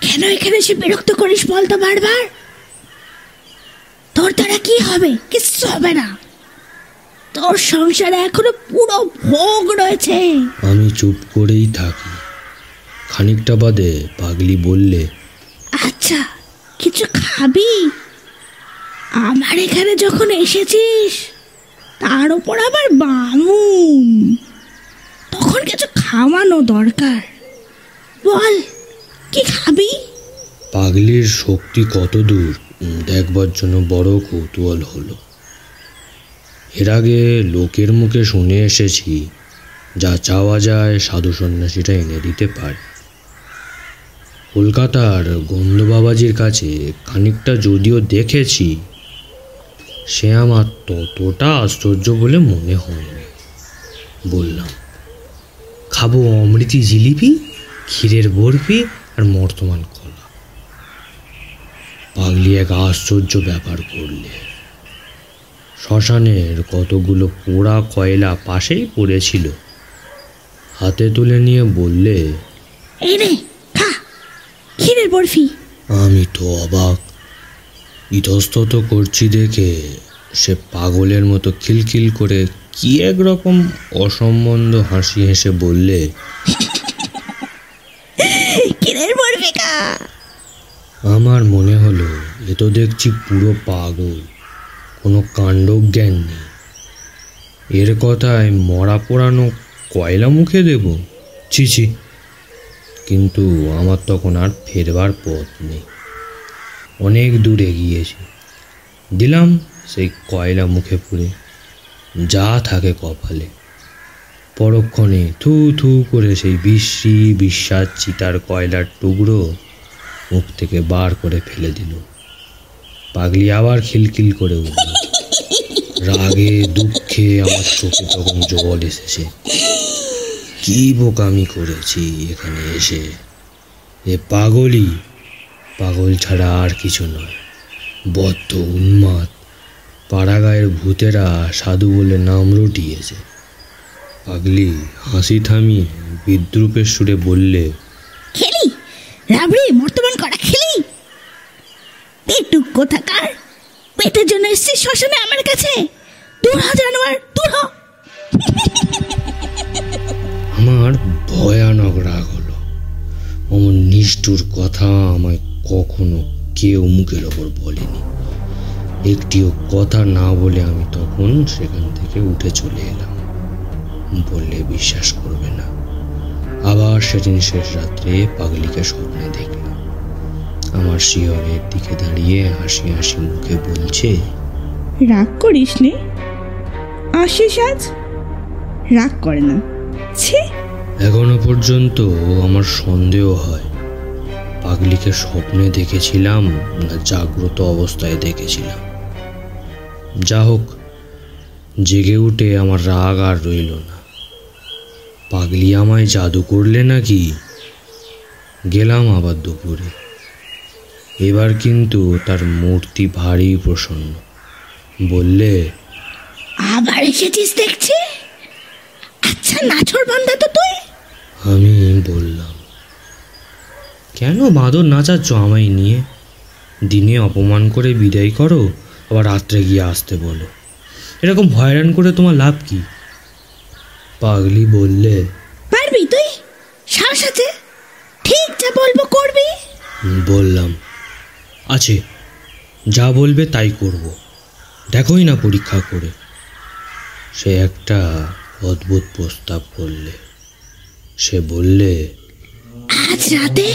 কেন এখানে সে বিরক্ত করিস বলতো বারবার? তোর দ্বারা কি হবে? কিচ্ছু হবে না। তোর সংসারে এখনও পুরো ভোগ রয়েছে। আমি চুপ করেই থাকি। খানিকটা বাদে পাগলি বললে আচ্ছা কিছু খাবি? আমার এখানে যখন এসেছিস, তার উপর আবার বামুন। তখন কিছু খাওয়ানো দরকার। বল, কি খাবি? পাগলির শক্তি কত দূর? দেখবার জন্য বড় কৌতূহল হলো। এর আগে লোকের মুখে শুনে এসেছি, যা চাওয়া যায় সাধু সন্ন্যাসীরা এনে দিতে পারে। কলকাতার গন্ধ বাবাজির কাছে খানিকটা যদিও দেখেছি সে আমার ততটা আশ্চর্য বলে মনে হয়নি। বললাম খাব অমৃতি জিলিপি ক্ষীরের বরফি আর মর্তমান কলা। পাগলি এক আশ্চর্য ব্যাপার করলে। শ্মশানের কতগুলো পোড়া কয়লা পাশেই পড়েছিল। হাতে তুলে নিয়ে বললে এই খা ক্ষীরের বরফি। আমি তো অবাক ইতস্তত করছি দেখে সে পাগলের মতো খিলখিল করে কি এক রকম অসম্বন্ধ হাসি হেসে বললে আমার মনে হলো এ তো দেখছি পুরো পাগল কোনো কাণ্ডজ্ঞান নেই। এর কথায় মরা পোড়ানো কয়লা মুখে দেব? ছি ছি। কিন্তু আমার তখন আর ফেরবার পথ নেই। অনেক দূরে গিয়েছি। দিলাম সেই কয়লা মুখে পুড়ে, যা থাকে কপালে। পরক্ষণে থু থু করে সেই বিশ্রী বিশ্বাস চিতার কয়লার টুকরো মুখ থেকে বার করে ফেলে দিল। পাগলি আবার খিলখিল করে উঠল। রাগে, দুঃখে আমার চোখে তখন জল এসেছে। কি বোকামি করেছি এখানে এসে? এ পাগলই পাগল ছাড়া আর কিছু নয়। বদ্ধ উন্মাদ পাড়াগায়ের ভূতেরা সাধু বলে নাম রটিয়েছে। পাগলি হাসি থামিয়ে বিদ্রুপের সুরে বললে খেলি? রাবড়ি বর্তমান করা খেলি? পেটুক কোথাকার? পেটের জন্য এসছিস শ্মশানে আমার কাছে? দূর হ জানোয়ার দূর হ। আমার ভয়ানক রাগ হলো। অমন নিষ্ঠুর কথা আমায় কখনো কেউ মুখের ওপর বলেনি। একটিও কথা না বলে আমি তখন সেখান থেকে উঠে চলে এলাম। বললে বিশ্বাস করবে না। আবার সেদিন শেষ রাত্রে পাগলিকে স্বপ্নে দেখলাম। আমার শিয়রের দিকে দাঁড়িয়ে হাসি হাসি মুখে বলছে রাগ করিস নে। আসিস আজ? রাগ করে না। ছি। এখনও পর্যন্ত আমার সন্দেহ হয়। পাগলিকে স্বপ্নে দেখেছিলাম না জাগ্রত অবস্থায় দেখেছিলাম। যা হোক জেগে উঠে আমার রাগ আর রইল না। পাগলি আমায় জাদু করলে নাকি? গেলাম আবার দুপুরে। এবার কিন্তু তার মূর্তি ভারী প্রসন্ন। বললে আবার এসেছিস দেখছি? আচ্ছা নাছর বান্দা তো তুই? আমি বললাম কেন বাঁদর নাচাচ্ছ আমায় নিয়ে? দিনে অপমান করে বিদায় করো আবার রাত্রে গিয়ে আসতে বলো। এরকম হয়রান করে তোমার লাভ কি? পাগলি বললে। পারবি তুই? সাহস আছে ঠিক যা বলব করবি। বললাম। আছে যা বলবে তাই করব। দেখোই না পরীক্ষা করে। সে একটা অদ্ভুত প্রস্তাব করলে। সে বললে আজ রাতে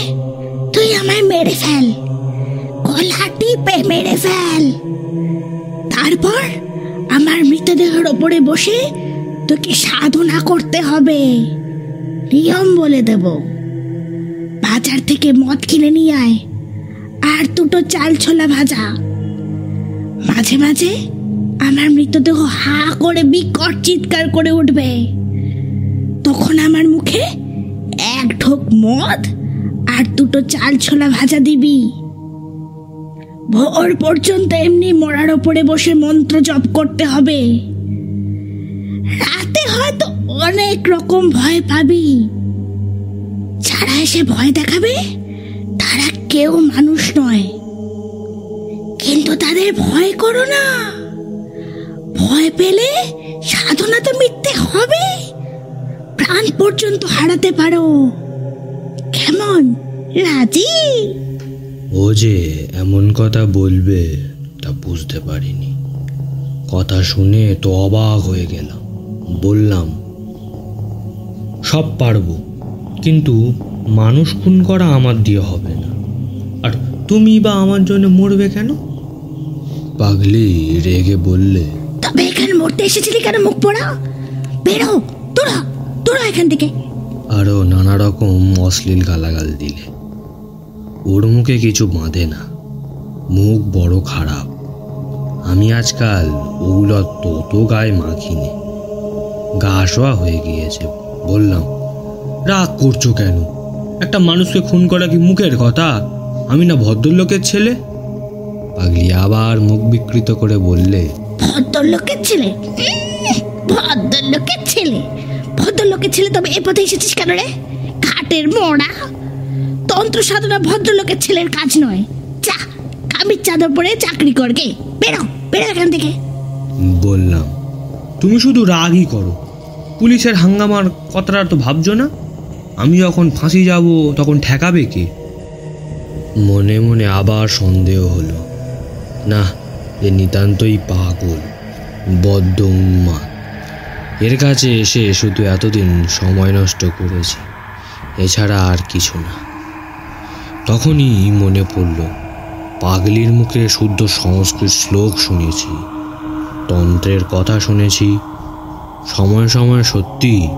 তুই আমায় মেরে ফেল। গলা টিপে মেরে ফেল। তারপর আমার মৃতদেহের ওপরে বসে তোকে সাধনা করতে হবে। নিয়ম বলে দেব। বাজার থেকে মদ কিনে নিয়ে আয়, আর দুটো চাল ছোলা ভাজা। মাঝে মাঝে আমার মৃতদেহ হা করে বিকট চিৎকার করে উঠবে। তখন আমার মুখে এক ঢোক মদ আর দুটো চাল ছোলা ভাজা দিবি। ভোর পর্যন্ত এমনি মরার ওপরে বসে মন্ত্র জপ করতে হবে। রাতে হয়তো অনেক রকম ভয় পাবি। যারা এসে ভয় দেখাবে, তারা কেউ মানুষ নয়। কিন্তু তাদের ভয় করো না। ভয় পেলে সাধনা তো মিথ্যে হবে। প্রাণ পর্যন্ত হারাতে পারো। কেমন? রাজি? ও যে এমন কথা বলবে তা বুঝতে পারিনি। কথা শুনে তো অবাক হয়ে গেলাম। বললাম সব পারব কিন্তু মানুষ খুন করা আমার দিয়ে হবে না। আর তুমি বা আমার জন্য মরবে কেন? পাগলি রেগে বললে তবে এখানে মরতে এসেছিলি কেন মুখ পোড়া? বেরো তোরা তোরা এখান থেকে। আরও নানা রকম অশ্লীল গালাগাল দিলে। ওর মুখে কিছু বাঁধে না। মুখ বড় খারাপ। আমি আজকাল ওগুলো তত গায়ে মাখিনি। গা শোয়া হয়ে গিয়েছে। বললাম, রাগ করছ কেন? একটা মানুষকে খুন করা কি মুখের কথা? আমি না ভদ্রলোকের ছেলে? পাগলি আবার মুখ বিকৃত করে বললে, ভদ্রলোকের ছেলে? ভদ্রলোকের ছেলে? ভদ্রলোকের ছেলে, তবে এ পথে এসেছিস কেন রে? ঘাটের মোড়া? তন্ত্র ভদ্রলোকের ছেলের কাজ নয়। যা কামির চাদর পরে চাকরি করগে বেরো বেরো এখান থেকে। বললাম, তুমি শুধু রাগই করো। পুলিশের হাঙ্গামার কথাটা তো ভাবছ না? আমি যখন ফাঁসি যাব, তখন ঠেকাবে কে? মনে মনে আবার সন্দেহ হলো। না, এ নিতান্তই পাগল বদ্ধ উন্মাদ এর কাছে এসে শুধু এতদিন সময় নষ্ট করেছি। এছাড়া আর কিছু না। তখনই মনে পড়ল, পাগলির মুখে শুদ্ধ সংস্কৃত শ্লোক শুনেছি, তন্ত্রের কথা শুনেছি, সময় সময় সত্যি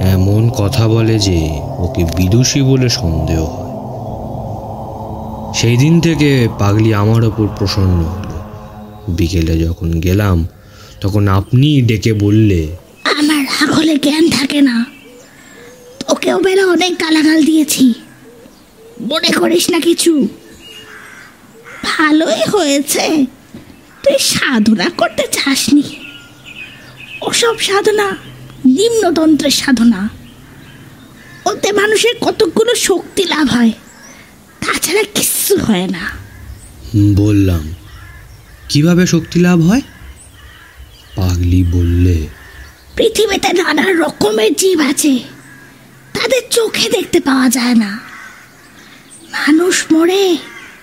এমন কথা বলে যে ওকে বিদুষী বলে সন্দেহ হয়। সেই দিন থেকে পাগলি আমার ওপর প্রসন্ন হলো। বিকেলে যখন গেলাম, তখন আপনি ডেকে বললে, আমার হলে জ্ঞান থাকে না। তোকেও বেলা অনেক গালাগাল দিয়েছি। মনে করিস না কিছু? ভালোই হয়েছে। তুই সাধনা করতে চাসনি। ওসব সাধনা নিম্নতন্ত্রের সাধনা। ওতে মানুষের কতগুলো শক্তি লাভ হয় তাছাড়া কিচ্ছু হয় না। বললাম কীভাবে শক্তি লাভ হয়? পাগলি বললে। পৃথিবীতে নানা রকমের জীব আছে তাদের চোখে দেখতে পাওয়া যায় না। মানুষ মরে,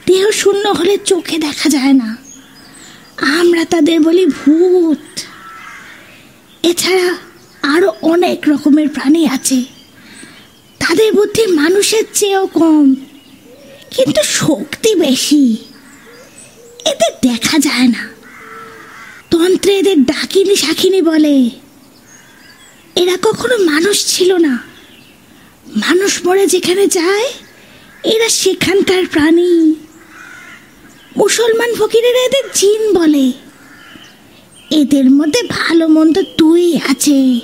দেহ শূন্য হলে চোখে দেখা যায় না। আমরা তাদের বলি ভূত। এছাড়া আরও অনেক রকমের প্রাণী আছে। তাদের বুদ্ধি মানুষের চেয়েও কম, কিন্তু শক্তি বেশি। এদের দেখা যায় না। তন্ত্রে এদের ডাকিনি শাকিনি বলে। এরা কখনো মানুষ ছিল না। মানুষ মরে যেখানে যায় এরা সেখানকার প্রাণী। মুসলমান ফকিরেরা এদের জিন বলে। এদের মধ্যে ভালো মন্দ দুই আছে।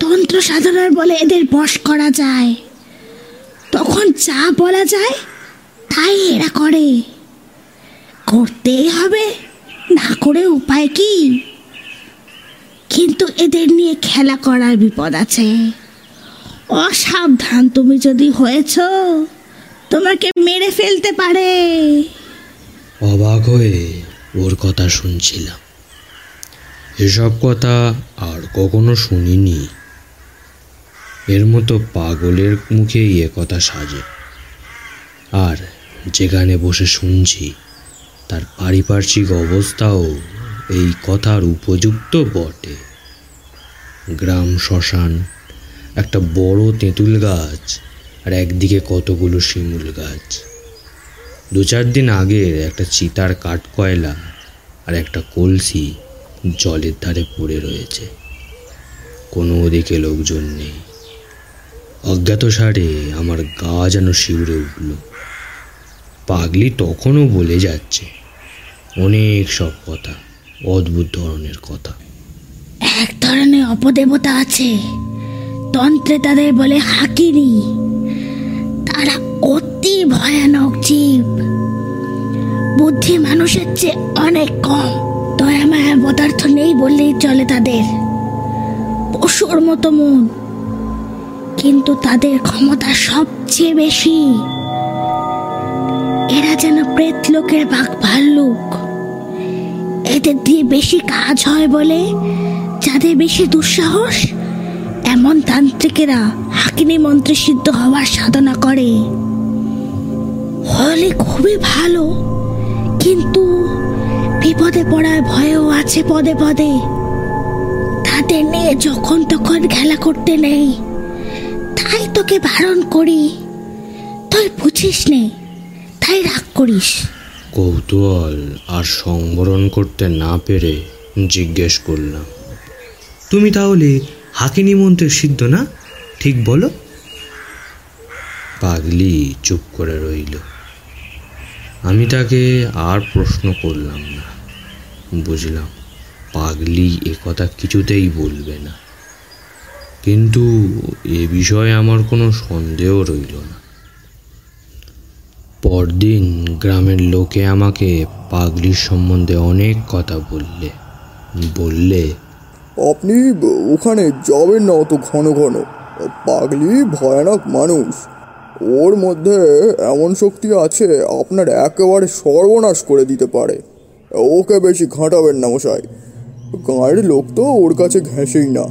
তন্ত্র সাধনার বলে এদের বশ করা যায়। তখন যা বলা যায়, তাই এরা করে। করতেই হবে, না করে উপায় কি? কিন্তু এদের নিয়ে খেলা করার বিপদ আছে। অসাবধান তুমি যদি হয়েছ, তোমাকে মেরে ফেলতে পারে। অবাক হয়ে ওর কথা শুনছিলাম। এসব কথা আর কখনো শুনিনি। এর মতো পাগলের মুখে এ কথা সাজে। আর যেখানে বসে শুনছি, তার পারিপার্শ্বিক অবস্থাও এই কথার উপযুক্ত বটে। গ্রাম শ্মশান একটা বড় তেঁতুল গাছ আর একদিকে কতগুলো শিমুল গাছ। দু চার দিন আগের একটা চিতার কাঠ কয়লা আর একটা কলসি জলের ধারে পড়ে রয়েছে। কোনো ওদিকে লোকজন নেই। অজ্ঞাত সারে আমার গা যেন শিউরে উঠল। পাগলি তখনও বলে যাচ্ছে, অনেক সব কথা, অদ্ভুত ধরনের কথা। এক ধরনের অপদেবতা আছে। তন্ত্রে তাদের বলে হাকিনি। তারা অতি ভয়ানক জীব। বুদ্ধি মানুষের চেয়ে অনেক কম। দয়া মায়া পদার্থ নেই বললেই চলে তাদের। পশুর মতো মন। কিন্তু তাদের ক্ষমতা সবচেয়ে বেশি। এরা যেন প্রেত লোকের বাঘ ভাল্লুক। এদের দিয়ে বেশি কাজ হয় বলে যাদের বেশি দুঃসাহস এমন তান্ত্রিকেরা হাকিনি মন্ত্রে সিদ্ধ হওয়ার সাধনা করে। হলে খুবই ভালো কিন্তু বিপদে পড়ার ভয়ও আছে পদে পদে। তাদের নিয়ে যখন তখন খেলা করতে নেই তাই তোকে বারণ করি। তুই বুঝিস নে তাই রাগ করিস। কৌতূহল আর সংবরণ করতে না পেরে জিজ্ঞেস করলাম। তুমি তাহলে হাকিনি মন্ত্রের সিদ্ধ না? ঠিক বলো। পাগলি চুপ করে রইল। আমি তাকে আর প্রশ্ন করলাম না। বুঝলাম, পাগলি এ কথা কিছুতেই বলবে না। কিন্তু এ বিষয়ে আমার কোনো সন্দেহ রইল না। পরদিন গ্রামের লোকে আমাকে পাগলির সম্বন্ধে অনেক কথা বললে বললে আপনি ওখানে যাবেন না অত ঘন ঘন। পাগলি, ভয়ানক মানুষ। ওর মধ্যে এমন শক্তি আছে, আপনার একেবারে সর্বনাশ করে দিতে পারে। ওকে বেশি ঘাঁটাবেন না মশাই। গাঁয়ের লোক তো ওর কাছে ঘেঁষেই না।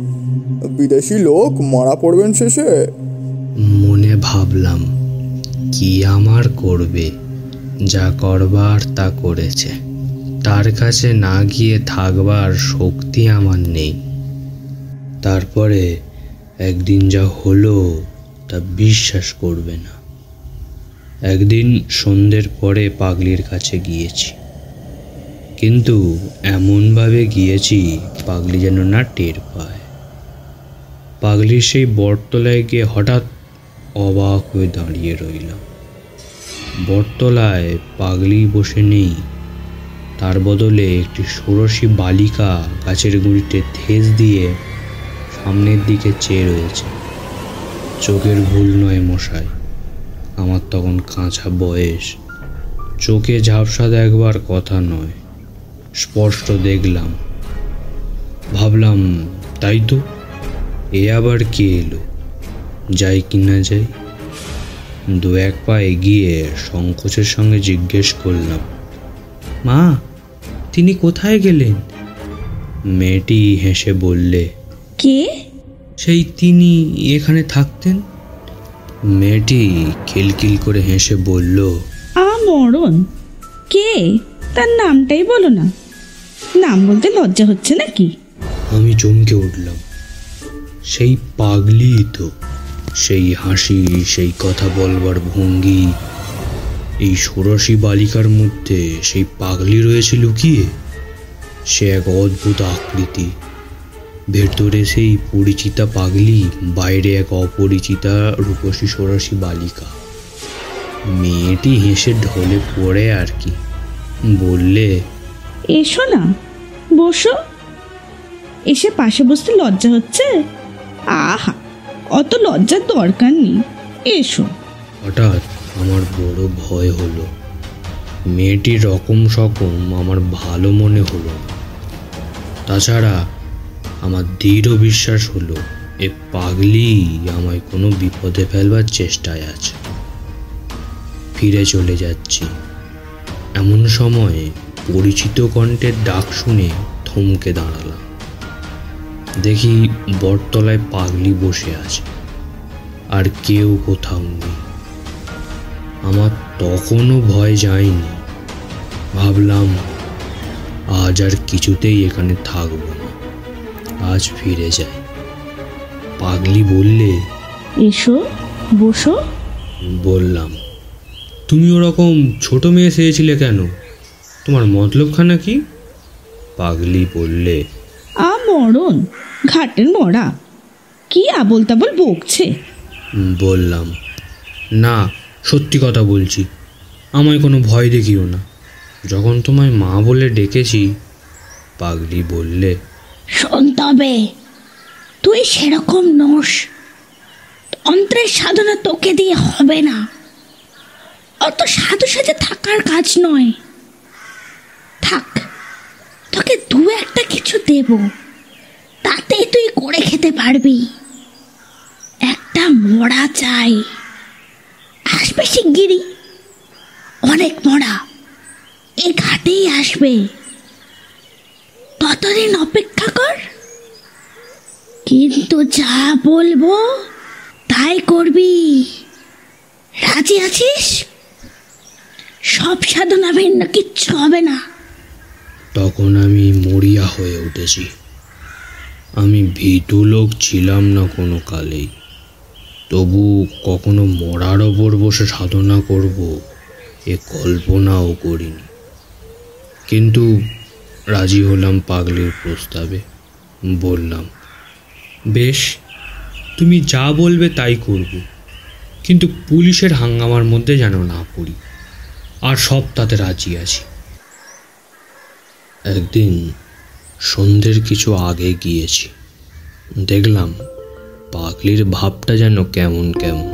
বিদেশি লোক মারা পড়বেন শেষে। মনে ভাবলাম, কি আমার করবে? যা করবার তা করেছে। তার কাছে না গিয়ে থাকবার শক্তি আমার নেই। তারপরে একদিন যা হলো, তা বিশ্বাস করবে না। একদিন সন্ধ্যের পরে পাগলির কাছে গিয়েছি। কিন্তু এমনভাবে গিয়েছি, পাগলি যেন না টের পায়। পাগলির সেই বটতলায় গিয়ে হঠাৎ অবাক হয়ে দাঁড়িয়ে রইলাম বটতলায় পাগলি বসে নেই। তার বদলে একটি ষোড়শী বালিকা গাছের গুঁড়িতে ঠেস দিয়ে সামনের দিকে চেয়ে রয়েছে। চোখের ভুল নয় মশাই, আমার তখন কাঁচা বয়স। চোখে ঝাপসা দেখবার কথা নয়, স্পষ্ট দেখলাম। ভাবলাম, তাই তো, এ আবার কে এলো? যাই কি না যাই, দু এক পা এগিয়ে সংকোচের সঙ্গে জিজ্ঞেস করলাম, মা তিনি কোথায় গেলেন? মেয়েটি হেসে বললে কে? সেই তিনি এখানে থাকতেন? মেয়েটি খিলখিল করে হেসে বলল আ মরণ কে? তার নামটাই বলো না। নাম বলতে লজ্জা হচ্ছে নাকি? আমি চমকে উঠলাম। সেই পাগলি তো সেই হাসি সেই কথা বলবার ভঙ্গি। এই ষোড়শী বালিকার মধ্যে সেই পাগলি রয়েছে লুকিয়ে। সে এক অদ্ভুত আকৃতি। ভেতরে সেই পরিচিতা পাগলি বাইরে এক অপরিচিতা রূপসী ষোড়শী বালিকা। মেয়েটি হেসে ঢলে পড়ে আর কি। বললে এসো না বসো। এসে পাশে বসতে লজ্জা হচ্ছে? আহা অত লজ্জার দরকার নেই। এসো। হঠাৎ আমার বড় ভয় হলো। মেয়েটির রকম সকম আমার ভালো মনে হলো তাছাড়া আমার দৃঢ় বিশ্বাস হলো, এ পাগলি আমায় কোনো বিপদে ফেলবার চেষ্টায় আছে। ফিরে চলে যাচ্ছি। এমন সময়ে পরিচিত কণ্ঠের ডাক শুনে থমকে দাঁড়ালাম। দেখি বটতলায় পাগলি বসে আছে। আর কেউ কোথাও নেই। আমার তখনও ভয় যায়নি। ভাবলাম আজ আর কিছুতেই এখানে থাকব না। আজ ফিরে যাই। পাগলি বললে এসো বসো। বললাম তুমি ওরকম ছোট মেয়ে চেয়েছিলে কেন? তোমার মতলবখানা কি? পাগলি বললে আ মরণ ঘাটের মরা। কি আবল তাবল বকছে? বললাম না সত্যি কথা বলছি, আমায় কোনো ভয় দেখিও না। যখন তোমায় মা বলে ডেকেছি, পাগলি বললে, শোন তুই সেরকম নস তন্ত্রের সাধনা তোকে দিয়ে হবে না। অত সাধু সাথে থাকার কাজ নয়। থাক, তোকে দু একটা কিছু দেব, তাতেই তুই করে খেতে পারবি। একটা মরা চাই। আসবে শিগগিরই। অনেক মরা এই ঘাটেই আসবে। ততদিন অপেক্ষা কর। কিন্তু যা বলব তাই করবি। রাজি আছিস? সব সাধনা ভিন্ন, কিচ্ছু হবে না। তখন আমি মরিয়া হয়ে উঠেছি। আমি ভীতু লোক ছিলাম না কোনো কালেই। তবু কখনো মরার ওপর বসে সাধনা করব এ কল্পনাও করিনি। কিন্তু রাজি হলাম পাগলির প্রস্তাবে। বললাম, বেশ, তুমি যা বলবে তাই করব। কিন্তু পুলিশের হাঙ্গামার মধ্যে যেন না পড়ি। আর সব তাতে রাজি আছি। একদিন সন্ধ্যের কিছু আগে গিয়েছি। দেখলাম পাগলির ভাবটা যেন কেমন কেমন।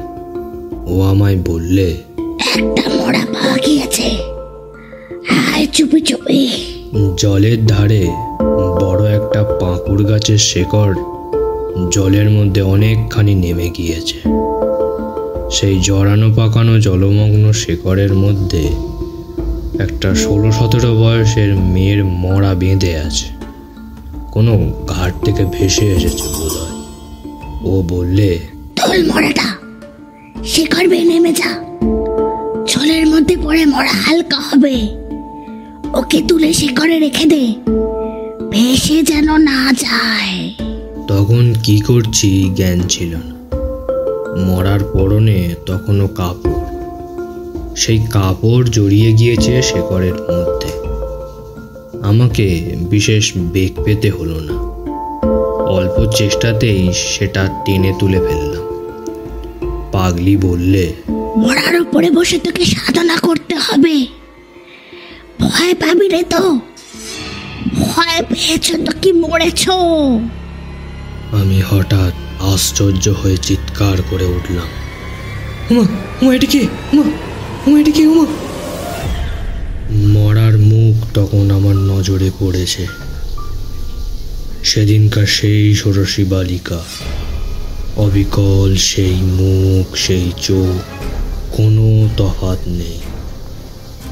ও আমায় বললে একটা মরা পা গিয়েছে আয় চুপি চুপি। জলের ধারে বড় একটা পাঁকুড় গাছের শেকড় জলের মধ্যে অনেকখানি নেমে গিয়েছে। সেই জড়ানো পাকানো জলমগ্ন শেকড়ের মধ্যে একটা ষোলো সতেরো বয়সের মেয়ের মরা বেঁধে আছে। কোনো ঘাট থেকে ভেসে এসেছে বোধ হয় ও বললে তোল মরাটা শিকার বেয়ে নেমে যা। জলের মধ্যে পড়ে মরা হালকা হবে। ওকে তুলে শিকড়ে রেখে দে ভেসে যেন না যায়। তখন কি করছি জ্ঞান ছিল না। মরার পরনে তখনও কাপড়। সেই কাপড় জড়িয়ে গিয়েছে শেকড়ের মধ্যে। আমাকে বিশেষ বেগ পেতে হলো না। অল্প চেষ্টাতেই সেটা টেনে তুলে ফেললাম। পাগলি বললে মরার উপরে বসে তোকে সাধনা করতে হবে। ভয় পাবি রে তো। ভয় পেয়েছ তো কি মরেছ? আমি হঠাৎ আশ্চর্য হয়ে চিৎকার করে উঠলাম। উমা উমা এটি কে? উমা উমা এটি কে? উমা। মরার মুখ তখন আমার নজরে পড়েছে। সেদিনকার সেই ষোড়শী বালিকা। অবিকল সেই মুখ সেই চোখ কোনো তফাত নেই।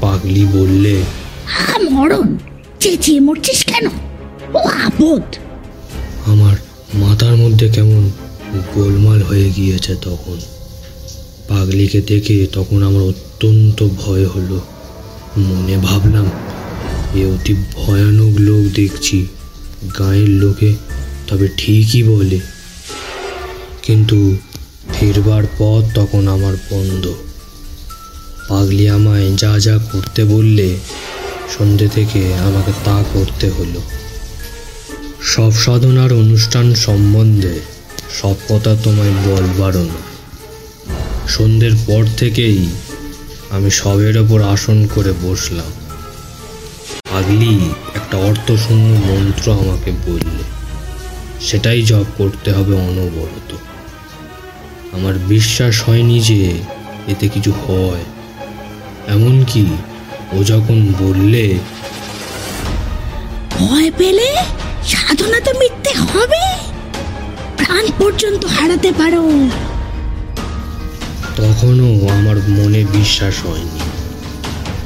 পাগলি বললে হা মরণ চেঁচিয়ে মরছিস কেন? ও আপদ আমার মাথার মধ্যে কেমন গোলমাল হয়ে গিয়েছে তখন। পাগলিকে দেখে তখন আমার অত্যন্ত ভয় হলো। মনে ভাবলাম এ অতি ভয়ানক লোক দেখছি। গায়ের লোকে তবে ঠিকই বলে। কিন্তু ফিরবার পথ তখন আমার বন্ধ। পাগলি আমায় যা যা করতে বললে সন্ধে থেকে আমাকে তা করতে হলো। সব সাধনার অনুষ্ঠান সম্বন্ধে সব কথা তোমায় বলবারও না সন্ধ্যের পর থেকেই আমি সবের ওপর আসন করে বসলাম। পাগলি একটা অর্থশূন্য মন্ত্র আমাকে বললে। সেটাই জপ করতে হবে অনবরত। আমার বিশ্বাস হয়নি যে এতে কিছু হয়। এমনকি ও যখন বললে ভয় পেলে সাধনা তো মিথ্যে হবে। প্রাণ পর্যন্ত হারাতে পারো। তখনও আমার মনে বিশ্বাস হয়নি।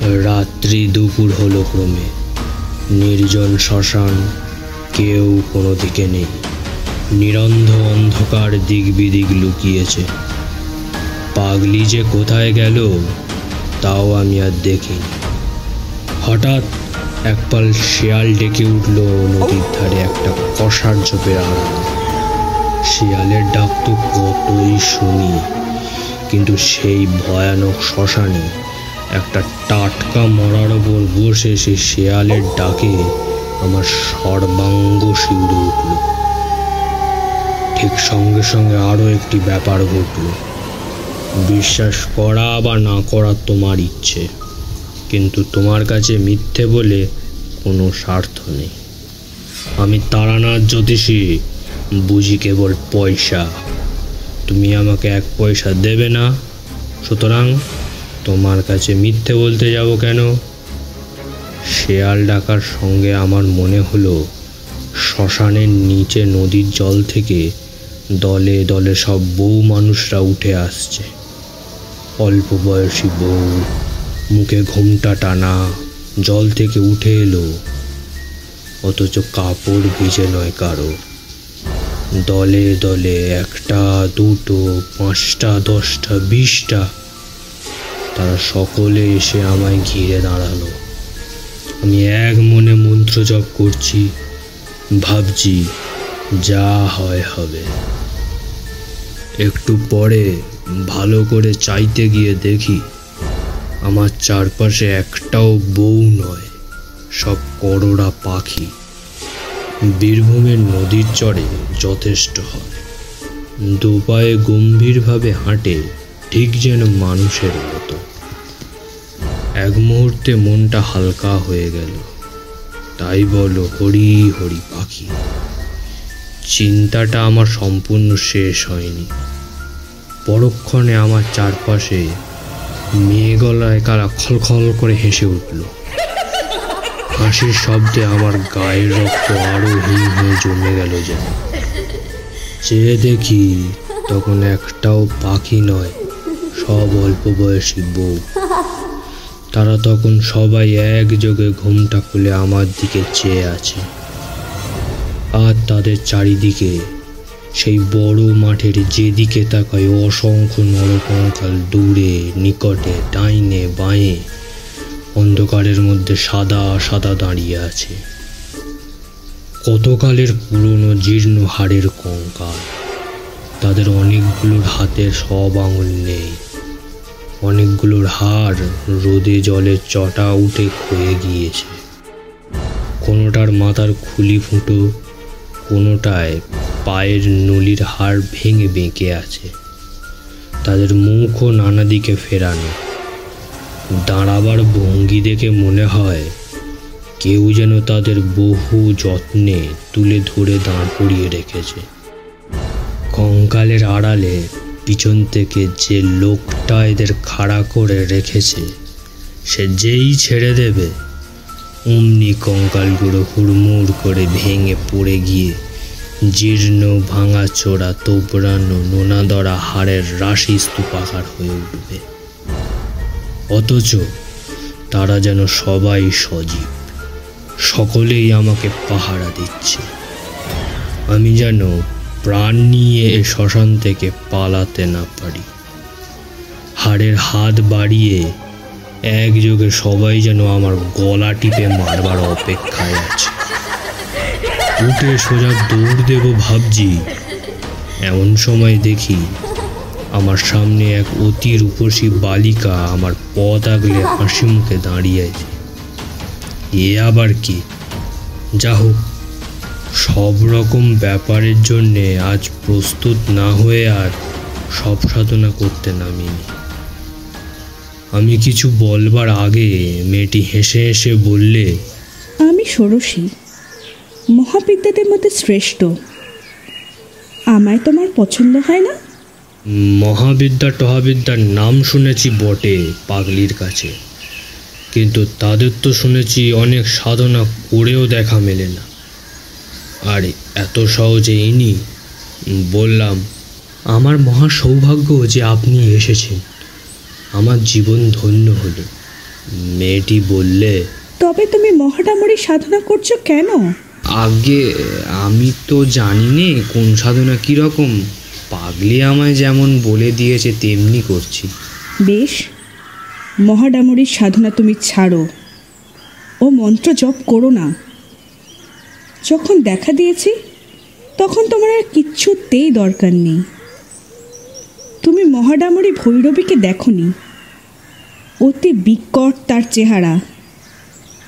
রাত্রি দুপুর হলো ক্রমে। নির্জন শ্মশান কেউ কোনো দিকে নেই। নিরন্ধ অন্ধকার দিক বিদিক লুকিয়েছে। পাগলি যে কোথায় গেল, তাও আমি আর দেখিনি। হঠাৎ একপাল শিয়াল ডেকে উঠল নদীর ধারে একটা কষার ঝোপের আড়ালে। শিয়ালের ডাক তো কতই শুনি, কিন্তু সেই ভয়ানক শ্মশানে একটা টাটকা মরার ওপর বসে সেই শেয়ালের ডাকে আমার সর্বাঙ্গ শিউরে উঠল। ঠিক সঙ্গে সঙ্গে আরও একটি ব্যাপার ঘটল। বিশ্বাস করা বা না করা তোমার ইচ্ছে, কিন্তু তোমার কাছে মিথ্যে বলে কোনো স্বার্থ নেই। আমি তারানাথ জ্যোতিষী, বুঝি কেবল পয়সা। তুমি আমাকে এক পয়সা দেবে না, সুতরাং তোমার কাছে মিথ্যে বলতে যাব কেন? শেয়াল ডাকার সঙ্গে আমার মনে হলো, শ্মশানের নিচে নদীর জল থেকে দলে দলে সব বউ মানুষরা উঠে আসছে। অল্প বয়সী বউ মুখে ঘুমটা টানা জল থেকে উঠে এলো, অথচ কাপড় ভিজে নয় কারও। দলে দলে একটা, দুটো, পাঁচটা, দশটা, বিশটা তারা সকলে এসে আমায় ঘিরে দাঁড়াল। আমি এক মনে মন্ত্র জপ করছি, ভাবছি যা হয় হবে। একটু পরে ভালো করে চাইতে গিয়ে দেখি, আমার চারপাশে একটাও বউ নয়, সব করোড়া পাখি। বীরভূমের নদীর চড়ে যথেষ্ট হয়। দুপায়ে গম্ভীরভাবে হাঁটে ঠিক যেন মানুষের মতো। এক মুহূর্তে মনটা হালকা হয়ে গেল। তাই বলো, হরি হরি পাখি, চিন্তাটা আমার সম্পূর্ণ শেষ হয়নি। পরক্ষণে আমার চারপাশে মেয়ে গলায় কারা খলখল করে হেসে উঠল। হাসির শব্দে আমার গায়ের রক্ত আরও হিম হয়ে জমে গেল যেন। চেয়ে দেখি তখন একটাও পাখি নয় সব অল্প বয়সী বউ। তারা তখন সবাই একযোগে ঘুমটা খুলে আমার দিকে চেয়ে আছে। আর তাদের চারিদিকে সেই বড় মাঠের যেদিকে তাকায় অসংখ্য নরকঙ্কাল দূরে, নিকটে, ডাইনে, বাঁয়ে, অন্ধকারের মধ্যে সাদা সাদা দাঁড়িয়ে আছে। কতকালের পুরনো জীর্ণ হাড়ের কঙ্কাল। তাদের অনেকগুলোর হাতের সব আঙুল নেই। অনেকগুলোর হাড় রোদে জলের চটা উঠে ক্ষয়ে গিয়েছে। কোনোটার মাথার খুলি ফুটো, কোনোটায় পায়ের নলির হাড় ভেঙে বেঁকে আছে। তাদের মুখও নানা দিকে ফেরানো। দাঁড়াবার ভঙ্গি দেখে মনে হয়, কেউ যেন তাদের বহু যত্নে তুলে ধরে দাঁড় করিয়ে রেখেছে। কঙ্কালের আড়ালে পিছন থেকে যে লোকটা এদের খাড়া করে রেখেছে, সে যেই ছেড়ে দেবে। অমনি কঙ্কালগুলো হুড়মুড় করে ভেঙে পড়ে গিয়ে জীর্ণ ভাঙা চোরা তোবড়ানো নোনাদরা হাড়ের রাশি স্তূপাকার হয়ে উঠবে। অথচ তারা যেন সবাই সজীব, সকলেই আমাকে পাহারা দিচ্ছে। আমি যেন প্রাণ নিয়ে এ শ্মশান থেকে পালাতে না পারি। হাড়ের হাত বাড়িয়ে একযোগে সবাই যেন আমার গলা টিপে মারবার অপেক্ষায় আছে। উঠে সোজা দৌড় দেব ভাবছি, এমন সময় দেখি আমার সামনে এক অতি রূপসী বালিকা আমার পথ আগলে হাসি মুখে দাঁড়িয়ে এ আবার কি? যা হোক সব রকম ব্যাপারের জন্যে আজ প্রস্তুত না হয়ে আর সব সাধনা করতে নামিনি। আমি কিছু বলবার আগে মেয়েটি হেসে হেসে বললে আমি ষোড়শী মহাবিদ্যাদের মধ্যে শ্রেষ্ঠ। আমায় তোমার পছন্দ হয় না? মহাবিদ্যা টহাবিদ্যার নাম শুনেছি বটে পাগলির কাছে কিন্তু তাদের তো শুনেছি অনেক সাধনা করেও দেখা মেলে না। আর এত সহজে ইনি বললাম আমার মহা সৌভাগ্য যে আপনি এসেছেন। আমার জীবন ধন্য হলো। মেয়েটি বললে তবে তুমি মহাডামরি সাধনা করছ কেন? আগে আমি তো জানি নে কোন সাধনা কীরকম। পাগলি আমায় যেমন বলে দিয়েছে তেমনি করছি। বেশ মহাডামরির সাধনা তুমি ছাড়ো। ও মন্ত্র জপ করো না। যখন দেখা দিয়েছি তখন তোমার আর কিচ্ছুতেই দরকার নেই। তুমি মহাডামরি ভৈরবীকে দেখনি। অতি বিকট তার চেহারা।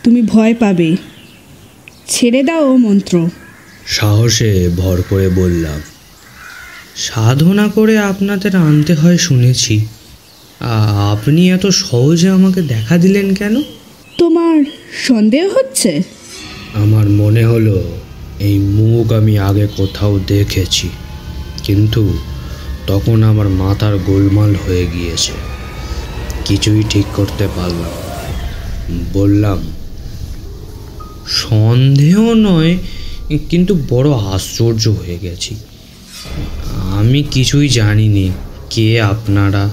তুমি ভয় পাবে। ছেড়ে দাও ও মন্ত্র। সাহসে ভর করে বললাম সাধনা করে আপনাদের আনতে হয় শুনেছি। আপনি এত সহজে আমাকে দেখা দিলেন কেন? তোমার সন্দেহ হচ্ছে? আমার মনে হলো এই মুখ আমি আগে কোথাও দেখেছি, কিন্তু তখন আমার মাথার গোলমাল হয়ে গিয়েছে। কিছুই ঠিক করতে পারলাম। বললাম, সন্দেহ নয়, কিন্তু বড় আশ্চর্য হয়ে গেছি। আমি কিছুই জানিনি কে আপনারা।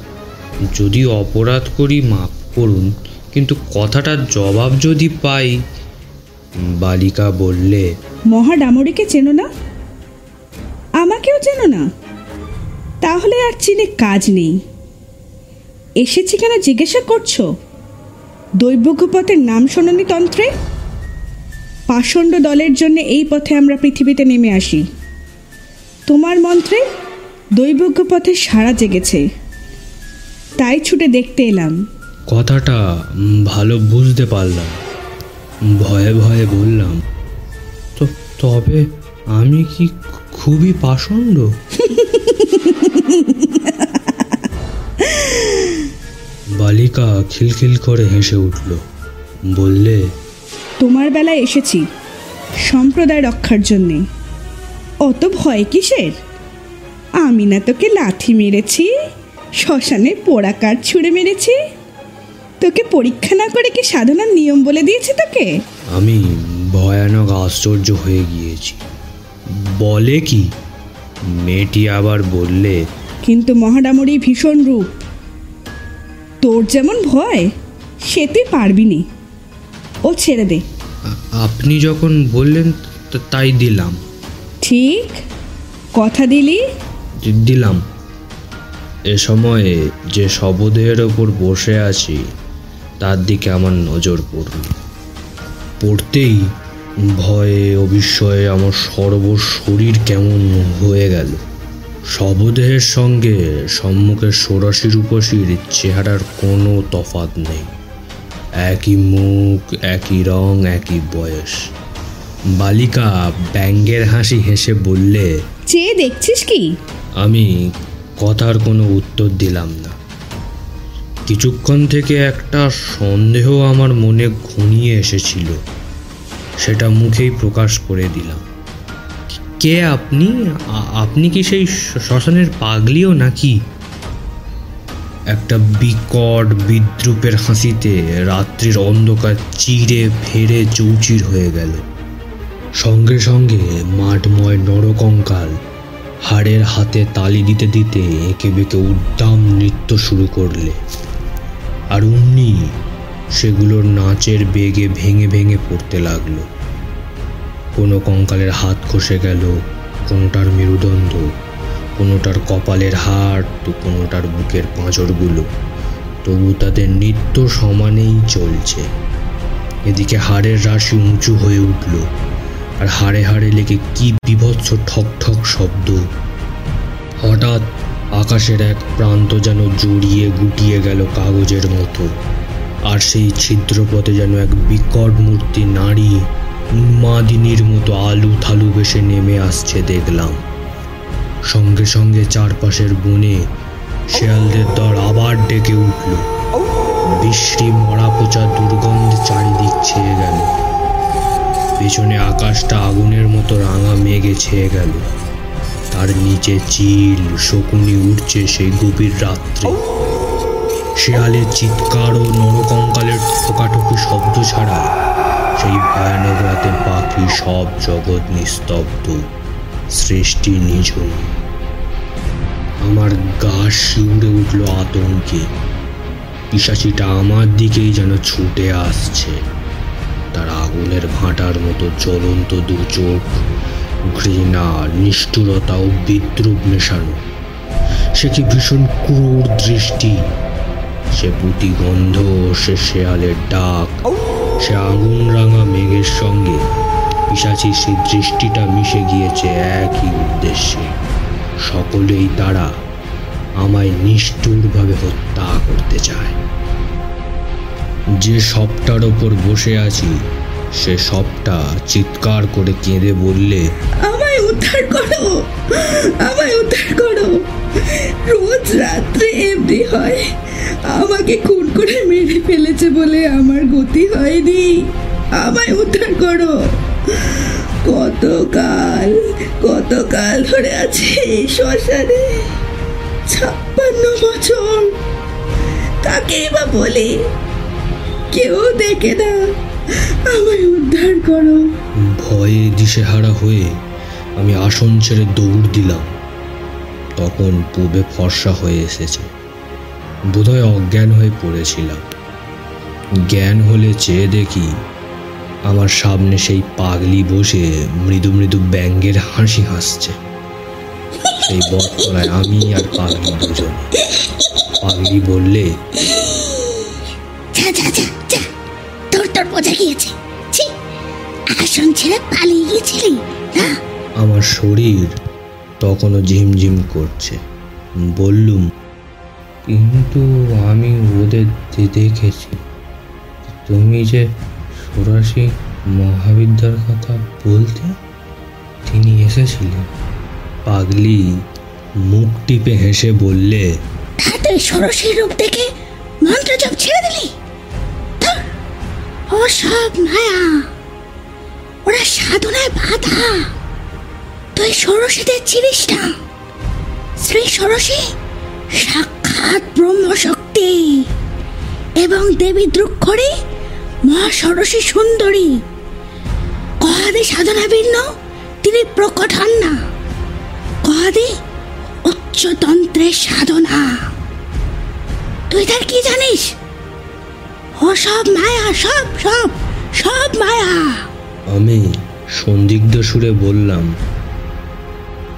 যদি অপরাধ করি, মাফ করুন, কিন্তু কথাটার জবাব যদি পাই বালিকা বললে মহাডামরিকে চেনো না? আমাকেও চেনো না। তাহলে আর চিনে কাজ নেই। এসেছি কেন জিজ্ঞাসা করছ? দৈবজ্ঞপথের নাম শোনি তন্ত্রে? পাষণ্ড দলের জন্য এই পথে আমরা পৃথিবীতে নেমে আসি। তোমার মন্ত্রে দৈবজ্ঞ পথে সারা জেগেছে। তাই ছুটে দেখতে এলাম। কথাটা ভালো বুঝতে পারলাম। ভয়ে ভয়ে বললাম, তো তবে আমি কি খুবই পাষণ্ড? বালিকা খিলখিল করে হেসে উঠল, বললে, তোমার বেলায় এসেছি, সম্প্রদায় রক্ষার জন্যে। অত ভয় কিসের? আমি না তোকে লাথি মেরেছি, শ্মশানে পোড়া কাঠ ছুঁড়ে মেরেছি তোকে পরীক্ষা না করে কি সাধনার নিয়ম বলে দিয়েছে তোকে? আমি ভয়ানক আশ্চর্য হয়ে গিয়েছি। বলে কি? মেয়েটি আবার বললে কিন্তু মহাডামরি ভীষণ রূপ। তোর যেমন ভয় সে তুই পারবি নি। ও ছেড়ে দে। আপনি যখন বললেন তা- তাই দিলাম। ঠিক? কথা দিলি? দিলাম। এ সময়ে যে শবদেহের ওপর বসে আছি তার দিকে আমার নজর পড়ল। পড়তেই ভয়ে অবিস্ময়ে আমার সর্ব শরীর কেমন হয়ে গেল। শবদেহের সঙ্গে সম্মুখের ষোড়শী রূপসীর চেহারার কোনো তফাৎ নেই। একই মুখ একই রং একই বয়স। বালিকা ব্যাঙ্গের হাসি হেসে বললে চেয়ে দেখছিস কি? আমি কথার কোনো উত্তর দিলাম না। কিছুক্ষণ থেকে একটা সন্দেহ আমার মনে ঘনিয়ে এসেছিল। সেটা মুখেই প্রকাশ করে দিলাম। কে আপনি? আপনি কি সেই শ্মশানের পাগলিও নাকি? একটা বিকট বিদ্রুপের হাসিতে রাত্রির অন্ধকার চিরে ফেরে চৌচির হয়ে গেল। সঙ্গে সঙ্গে মাঠময় নরকঙ্কাল হাড়ের হাতে তালি দিতে দিতে এঁকে বেঁকে উদ্দাম নৃত্য শুরু করলে। আর অমনি সেগুলোর নাচের বেগে ভেঙে ভেঙে পড়তে লাগল। কোনো কঙ্কালের হাত খসে গেল, কোনোটার মেরুদণ্ড, কোনোটার কপালের হাড়, তো কোনোটার বুকের পাঁজরগুলো। তবু তাদের নৃত্য সমানেই চলছে। এদিকে হাড়ের রাশি উঁচু হয়ে উঠল, আর হাড়ে হাড়ে লেগে কি বিভৎস ঠক ঠক শব্দ। হঠাৎ আকাশের এক প্রান্ত যেন জড়িয়ে গুটিয়ে গেল কাগজের মতো, আর সেই ছিদ্রপথে যেন এক বিকট মূর্তি নারী উন্মাদিনীর মতো আলু থালু বেশে নেমে আসছে দেখলাম। সঙ্গে সঙ্গে চারপাশের বনে শেয়ালদের দল আবার ডেকে উঠল। বৃষ্টি মরা পচা দুর্গন্ধ চারিদিক ছেয়ে গেল। পেছনে আকাশটা আগুনের মতো রাঙা মেঘে ছেয়ে গেল। তার নিচে চিল শকুনি উঠছে সেই গভীর রাত্রে। শেয়ালের চিৎকার ও নরকঙ্কালের ঠোকাঠুকি শব্দ ছাড়া সেই ভয়ানক রাতে বাকি সব জগৎ নিস্তব্ধ, সৃষ্টি নিঝুম। আমার গা শিউড়ে উঠল আতঙ্কে। পিসাচিটা আমার দিকেই যেন ছুটে আসছে। তার আগুনের ভাঁটার মতো জ্বলন্ত দু চোখ ঘৃণা, নিষ্ঠুরতা ও বিদ্রুপ মেশানো সে কি ভীষণ ক্রূর দৃষ্টি? সে পুঁতি গন্ধ, সে শেয়ালের ডাক, সে আগুন রাঙা মেঘের সঙ্গে। পিসাচি সেই দৃষ্টিটা মিশে গিয়েছে একই উদ্দেশ্যে। সকলেই তারা আমায় নিষ্ঠুরভাবে হত্যা করতে চায়। যে সবটার ওপর বসে আছি সে সবটা চিৎকার করে কেঁদে বললে, আমায় উদ্ধার করো, আমায় উদ্ধার করো। রোজ রাত্রে এমনি হয়। আমাকে খুন করে মেরে ফেলেছে বলে আমার গতি হয়নি। আমায় উদ্ধার করো। কতকাল কতকাল ধরে আছে এই শ্মশানে। ছাপ্পান্ন বছর। তাকে বা বলে কেউ দেখে না। আমায় উদ্ধার করো। ভয়ে দিশেহারা হয়ে আমি আসন ছেড়ে দৌড় দিলাম। তখন পূবে ফর্সা হয়ে এসেছে। বোধহয় অজ্ঞান হয়ে পড়েছিলাম। জ্ঞান হলে চেয়ে দেখি আমার সামনে সেই পাগলি বসে মৃদু মৃদু ব্যঙ্গের হাসি হাসছে। সেই বটতলায় আমি আর পাগলি দুজন। পাগলি বললে আসন ছেড়ে পালিয়ে গিয়েছিলি না? আমার শরীর তখনও ঝিমঝিম করছে। বললুম কিন্তু আমি ওদের দেখেছি তুমি যে সরাসি মহাবিদ্যার কথা বলতে তিনি এসেছিলেন? পাগলি মুখ টিপে হেসে বললে তুই ষোড়শীর রূপ দেখে মন্ত্র জপ ছেড়ে দিলি? ও সব মায়া। ওরা সাধনায় বাধা। তুই ষোড়শীদের চিনিস না? শ্রী ষোড়শী সাক্ষাৎ ব্রহ্মশক্তি এবং দেবী দ্রুক্ষরী মা ষোড়শী সুন্দরী। কহাদি সাধনা ভিন্ন তিনি প্রকট হন না। কহাদি উচ্চতন্ত্রের সাধনা। তুই তার কি জানিস? ও সব মায়া, সব সব সব মায়া। আমি সন্দিগ্ধ সুরে বললাম,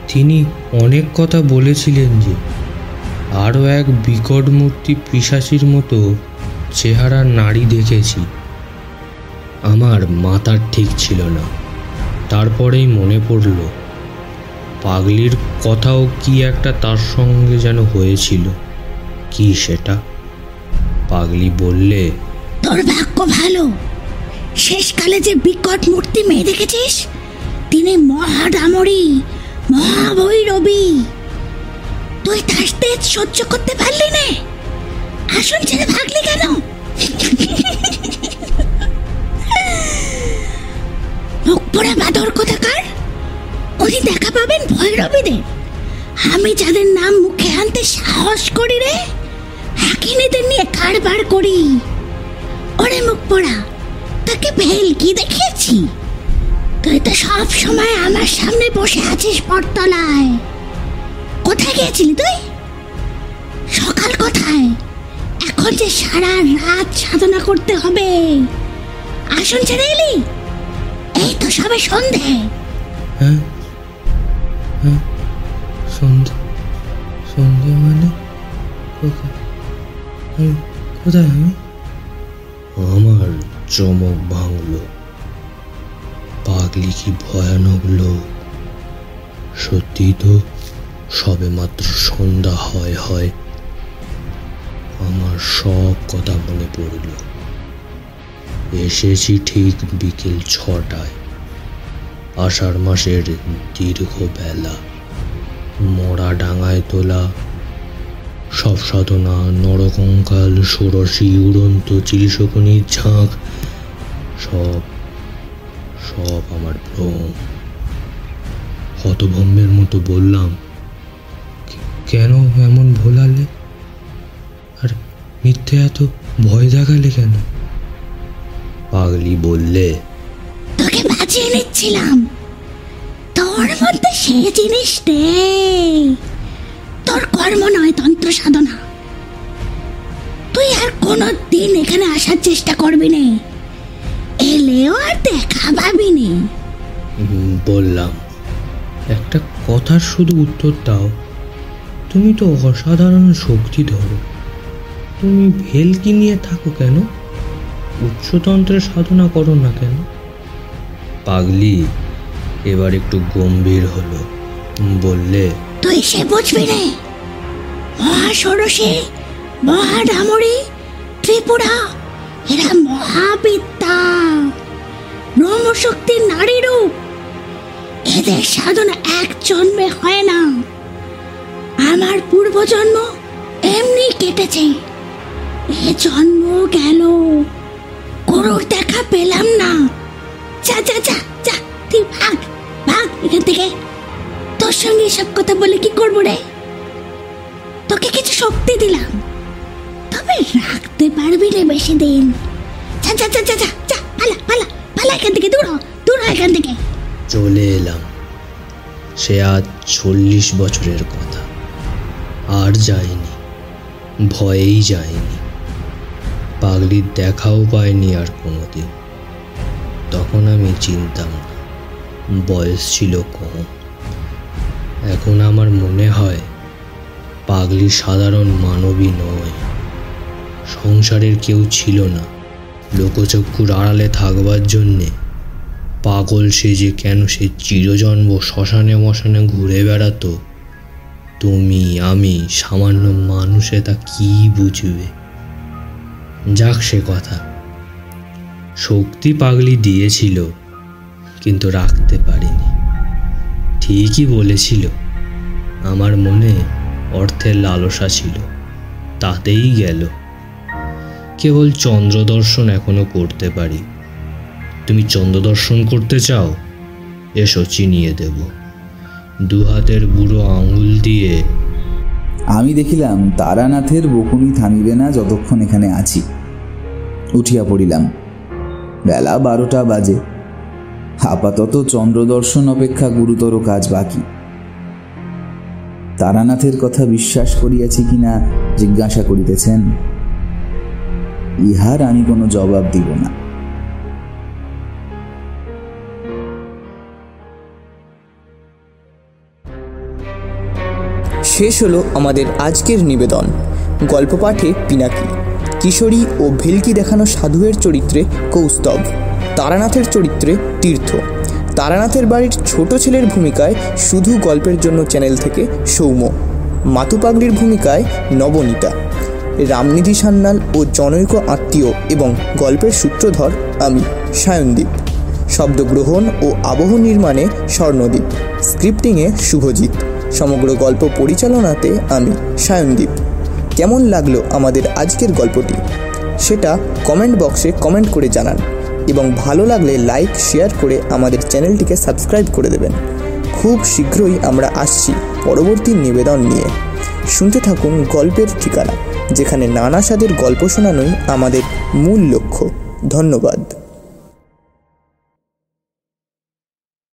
তিনি অনেক কথা বলেছিলেন যে, আরও এক বিকট মূর্তি পিশাচির মতো চেহারা নারী দেখেছি। আমার মাথার ঠিক ছিল না। তারপরেই মনে পড়ল, পাগলির কথাও কি একটা তার সঙ্গে যেন হয়েছিল। কি সেটা? পাগলি বললে, তোর ভাগ্য ভালো। শেষকালে যে বিকট মূর্তি মেয়ে দেখেছিস? তিনি মহাডামরি, মহাভৈরবী। তুই তার সহ্য করতে পারলি না। আসন ছেড়ে ভাগলি কেন? মুখ পড়ে বাদর কোথাকার? ওই দেখা পাবেন ভৈরবীদের। আমি যাদের নাম মুখে আনতে সাহস করি রে, হাকিনীদের নিয়ে কারবার করি। ওরে মুখ পড়া। তাকে ভেল কি দেখিয়েছি তুই তো সব সময় আমার সামনে বসে আছিস পরতলায় কোথায় গিয়েছিলি তুই? সকাল কোথায়? এখন যে সারা রাত সাধনা করতে হবে। আসন ছেড়ে এলি? এই তো সবে সন্ধে। হ্যাঁ হ্যাঁ সন্ধে সন্ধে মানে কোথায়? কোথায় আমি? আমার চমক ভাঙল। পাগলি কি ভয়ানক লোক? সত্যি তো সবে মাত্র সন্ধ্যা হয় হয়। আমার সব কথা মনে পড়ল। এসেছি ঠিক বিকেল ছটায়। আষাঢ় মাসের দীর্ঘ বেলা। মরা ডাঙায় তোলা। সব সাধনা নরকঙ্কাল, ষোড়শী, উড়ন্ত চিরিশকুনির ঝাঁক। সব সব আমার ভ্রম হতভম্বের মতো বললাম কেন এমন ভোলালে? আর মিথ্যে এত ভয় দেখালে কেন? পাগলি বললে, তোকে বাঁচিয়ে নিচ্ছিলাম। তোর মধ্যে সে জিনিস নেই। তোর কর্ম নয়, তন্ত্র সাধনা। তুই আর কোনো দিন এখানে আসার চেষ্টা করবি না। এলেও আর দেখা পাবি নে বললাম। একটা কথার শুধু উত্তর দাও। তুমি তো অসাধারণ শক্তি ধরো। তুমি ভেলকি নিয়ে থাকো কেন? উচ্চতন্ত্রের সাধনা করো না কেন? পাগলি এবার একটু গম্ভীর হলো। বললে তুই সে বুঝবি নে মহা ষোড়শী মহাডামরি ত্রিপুরা এরা মহাবিদ্যা ব্রহ্মশক্তির নারী রূপ এদের সাধনা এক জন্মে হয় না। আমার পূর্বজন্ম এমনি কেটেছে। এ জন্ম গেল। গরুর দেখা পেলাম না। যা যা যা যা, তুই ভাগ ভাগ এখান থেকে। তোর সঙ্গে এসব কথা বলে কি করব রে? তোকে কিছু শক্তি দিলাম। তবে রাখতে পারবি রে বেশি দিন? যা যা যা যা যা যা এখান থেকে দূর দূর এখান থেকে। চলে এলাম। সে আজ চল্লিশ বছরের কথা। আর যায়নি, ভয়েই যায়নি। পাগলির দেখাও পায়নি আর কোনোদিন। তখন আমি চিনতাম না, বয়স ছিল কম। এখন আমার মনে হয়, পাগলি সাধারণ মানবী নয়। সংসারের কেউ ছিল না। লোকচক্ষুর আড়ালে থাকবার জন্যে পাগল সে যে কেন সে চিরজন্ম শ্মশানে মশানে ঘুরে বেড়াতো, তুমি, আমি, সামান্য মানুষে তা কি বুঝবে? যাক সে কথা। শক্তি পাগলি দিয়েছিল, কিন্তু রাখতে পারিনি। ঠিকই বলেছিল, আমার মনে অর্থের লালসা ছিল, তাতেই গেল। কেবল চন্দ্র দর্শন এখনও করতে পারি। তুমি চন্দ্র দর্শন করতে চাও? এসো চিনিয়ে দেব। দু হাতের বুড়ো আঙুল দিয়ে। আমি দেখিলাম তারানাথের বকুনি থামিবে না যতক্ষণ এখানে আছি। উঠিয়া পড়িলাম। বেলা বারোটা বাজে। আপাতত চন্দ্রদর্শন অপেক্ষা গুরুতর কাজ বাকি। তারানাথের কথা বিশ্বাস করিয়াছি কিনা জিজ্ঞাসা করিতেছেন। ইহার আমি কোনো জবাব দিব না। শেষ হলো আমাদের আজকের নিবেদন। গল্প পাঠে পিনাকি, কিশোরী ও ভেলকি দেখানো সাধুয়ের চরিত্রে কৌস্তব, তারানাথের চরিত্রে তীর্থ। তারানাথের বাড়ির ছোট ছেলের ভূমিকায় শুধু গল্পের জন্য চ্যানেল থেকে সৌম্য, মাতুপাগলির ভূমিকায় নবনীতা। রামনিধি সান্যাল ও জনৈক আত্মীয় এবং গল্পের সূত্রধর আমি, সায়নদীপ। শব্দগ্রহণ ও আবহ নির্মাণে স্বর্ণদ্বীপ স্ক্রিপ্টিংয়ে শুভজিৎ। সমগ্র গল্প পরিচালনাতে আমি, সায়নদীপ। কেমন লাগল আমাদের আজকের গল্পটি? সেটা কমেন্ট বক্সে কমেন্ট করে জানান এবং ভালো লাগলে লাইক, শেয়ার করে আমাদের চ্যানেলটিকে সাবস্ক্রাইব করে দেবেন। খুব শীঘ্রই আমরা আসছি পরবর্তী নিবেদন নিয়ে। শুনতে থাকুন গল্পের ঠিকানা। যেখানে নানা স্বাদের গল্প শোনানোই আমাদের মূল লক্ষ্য। ধন্যবাদ।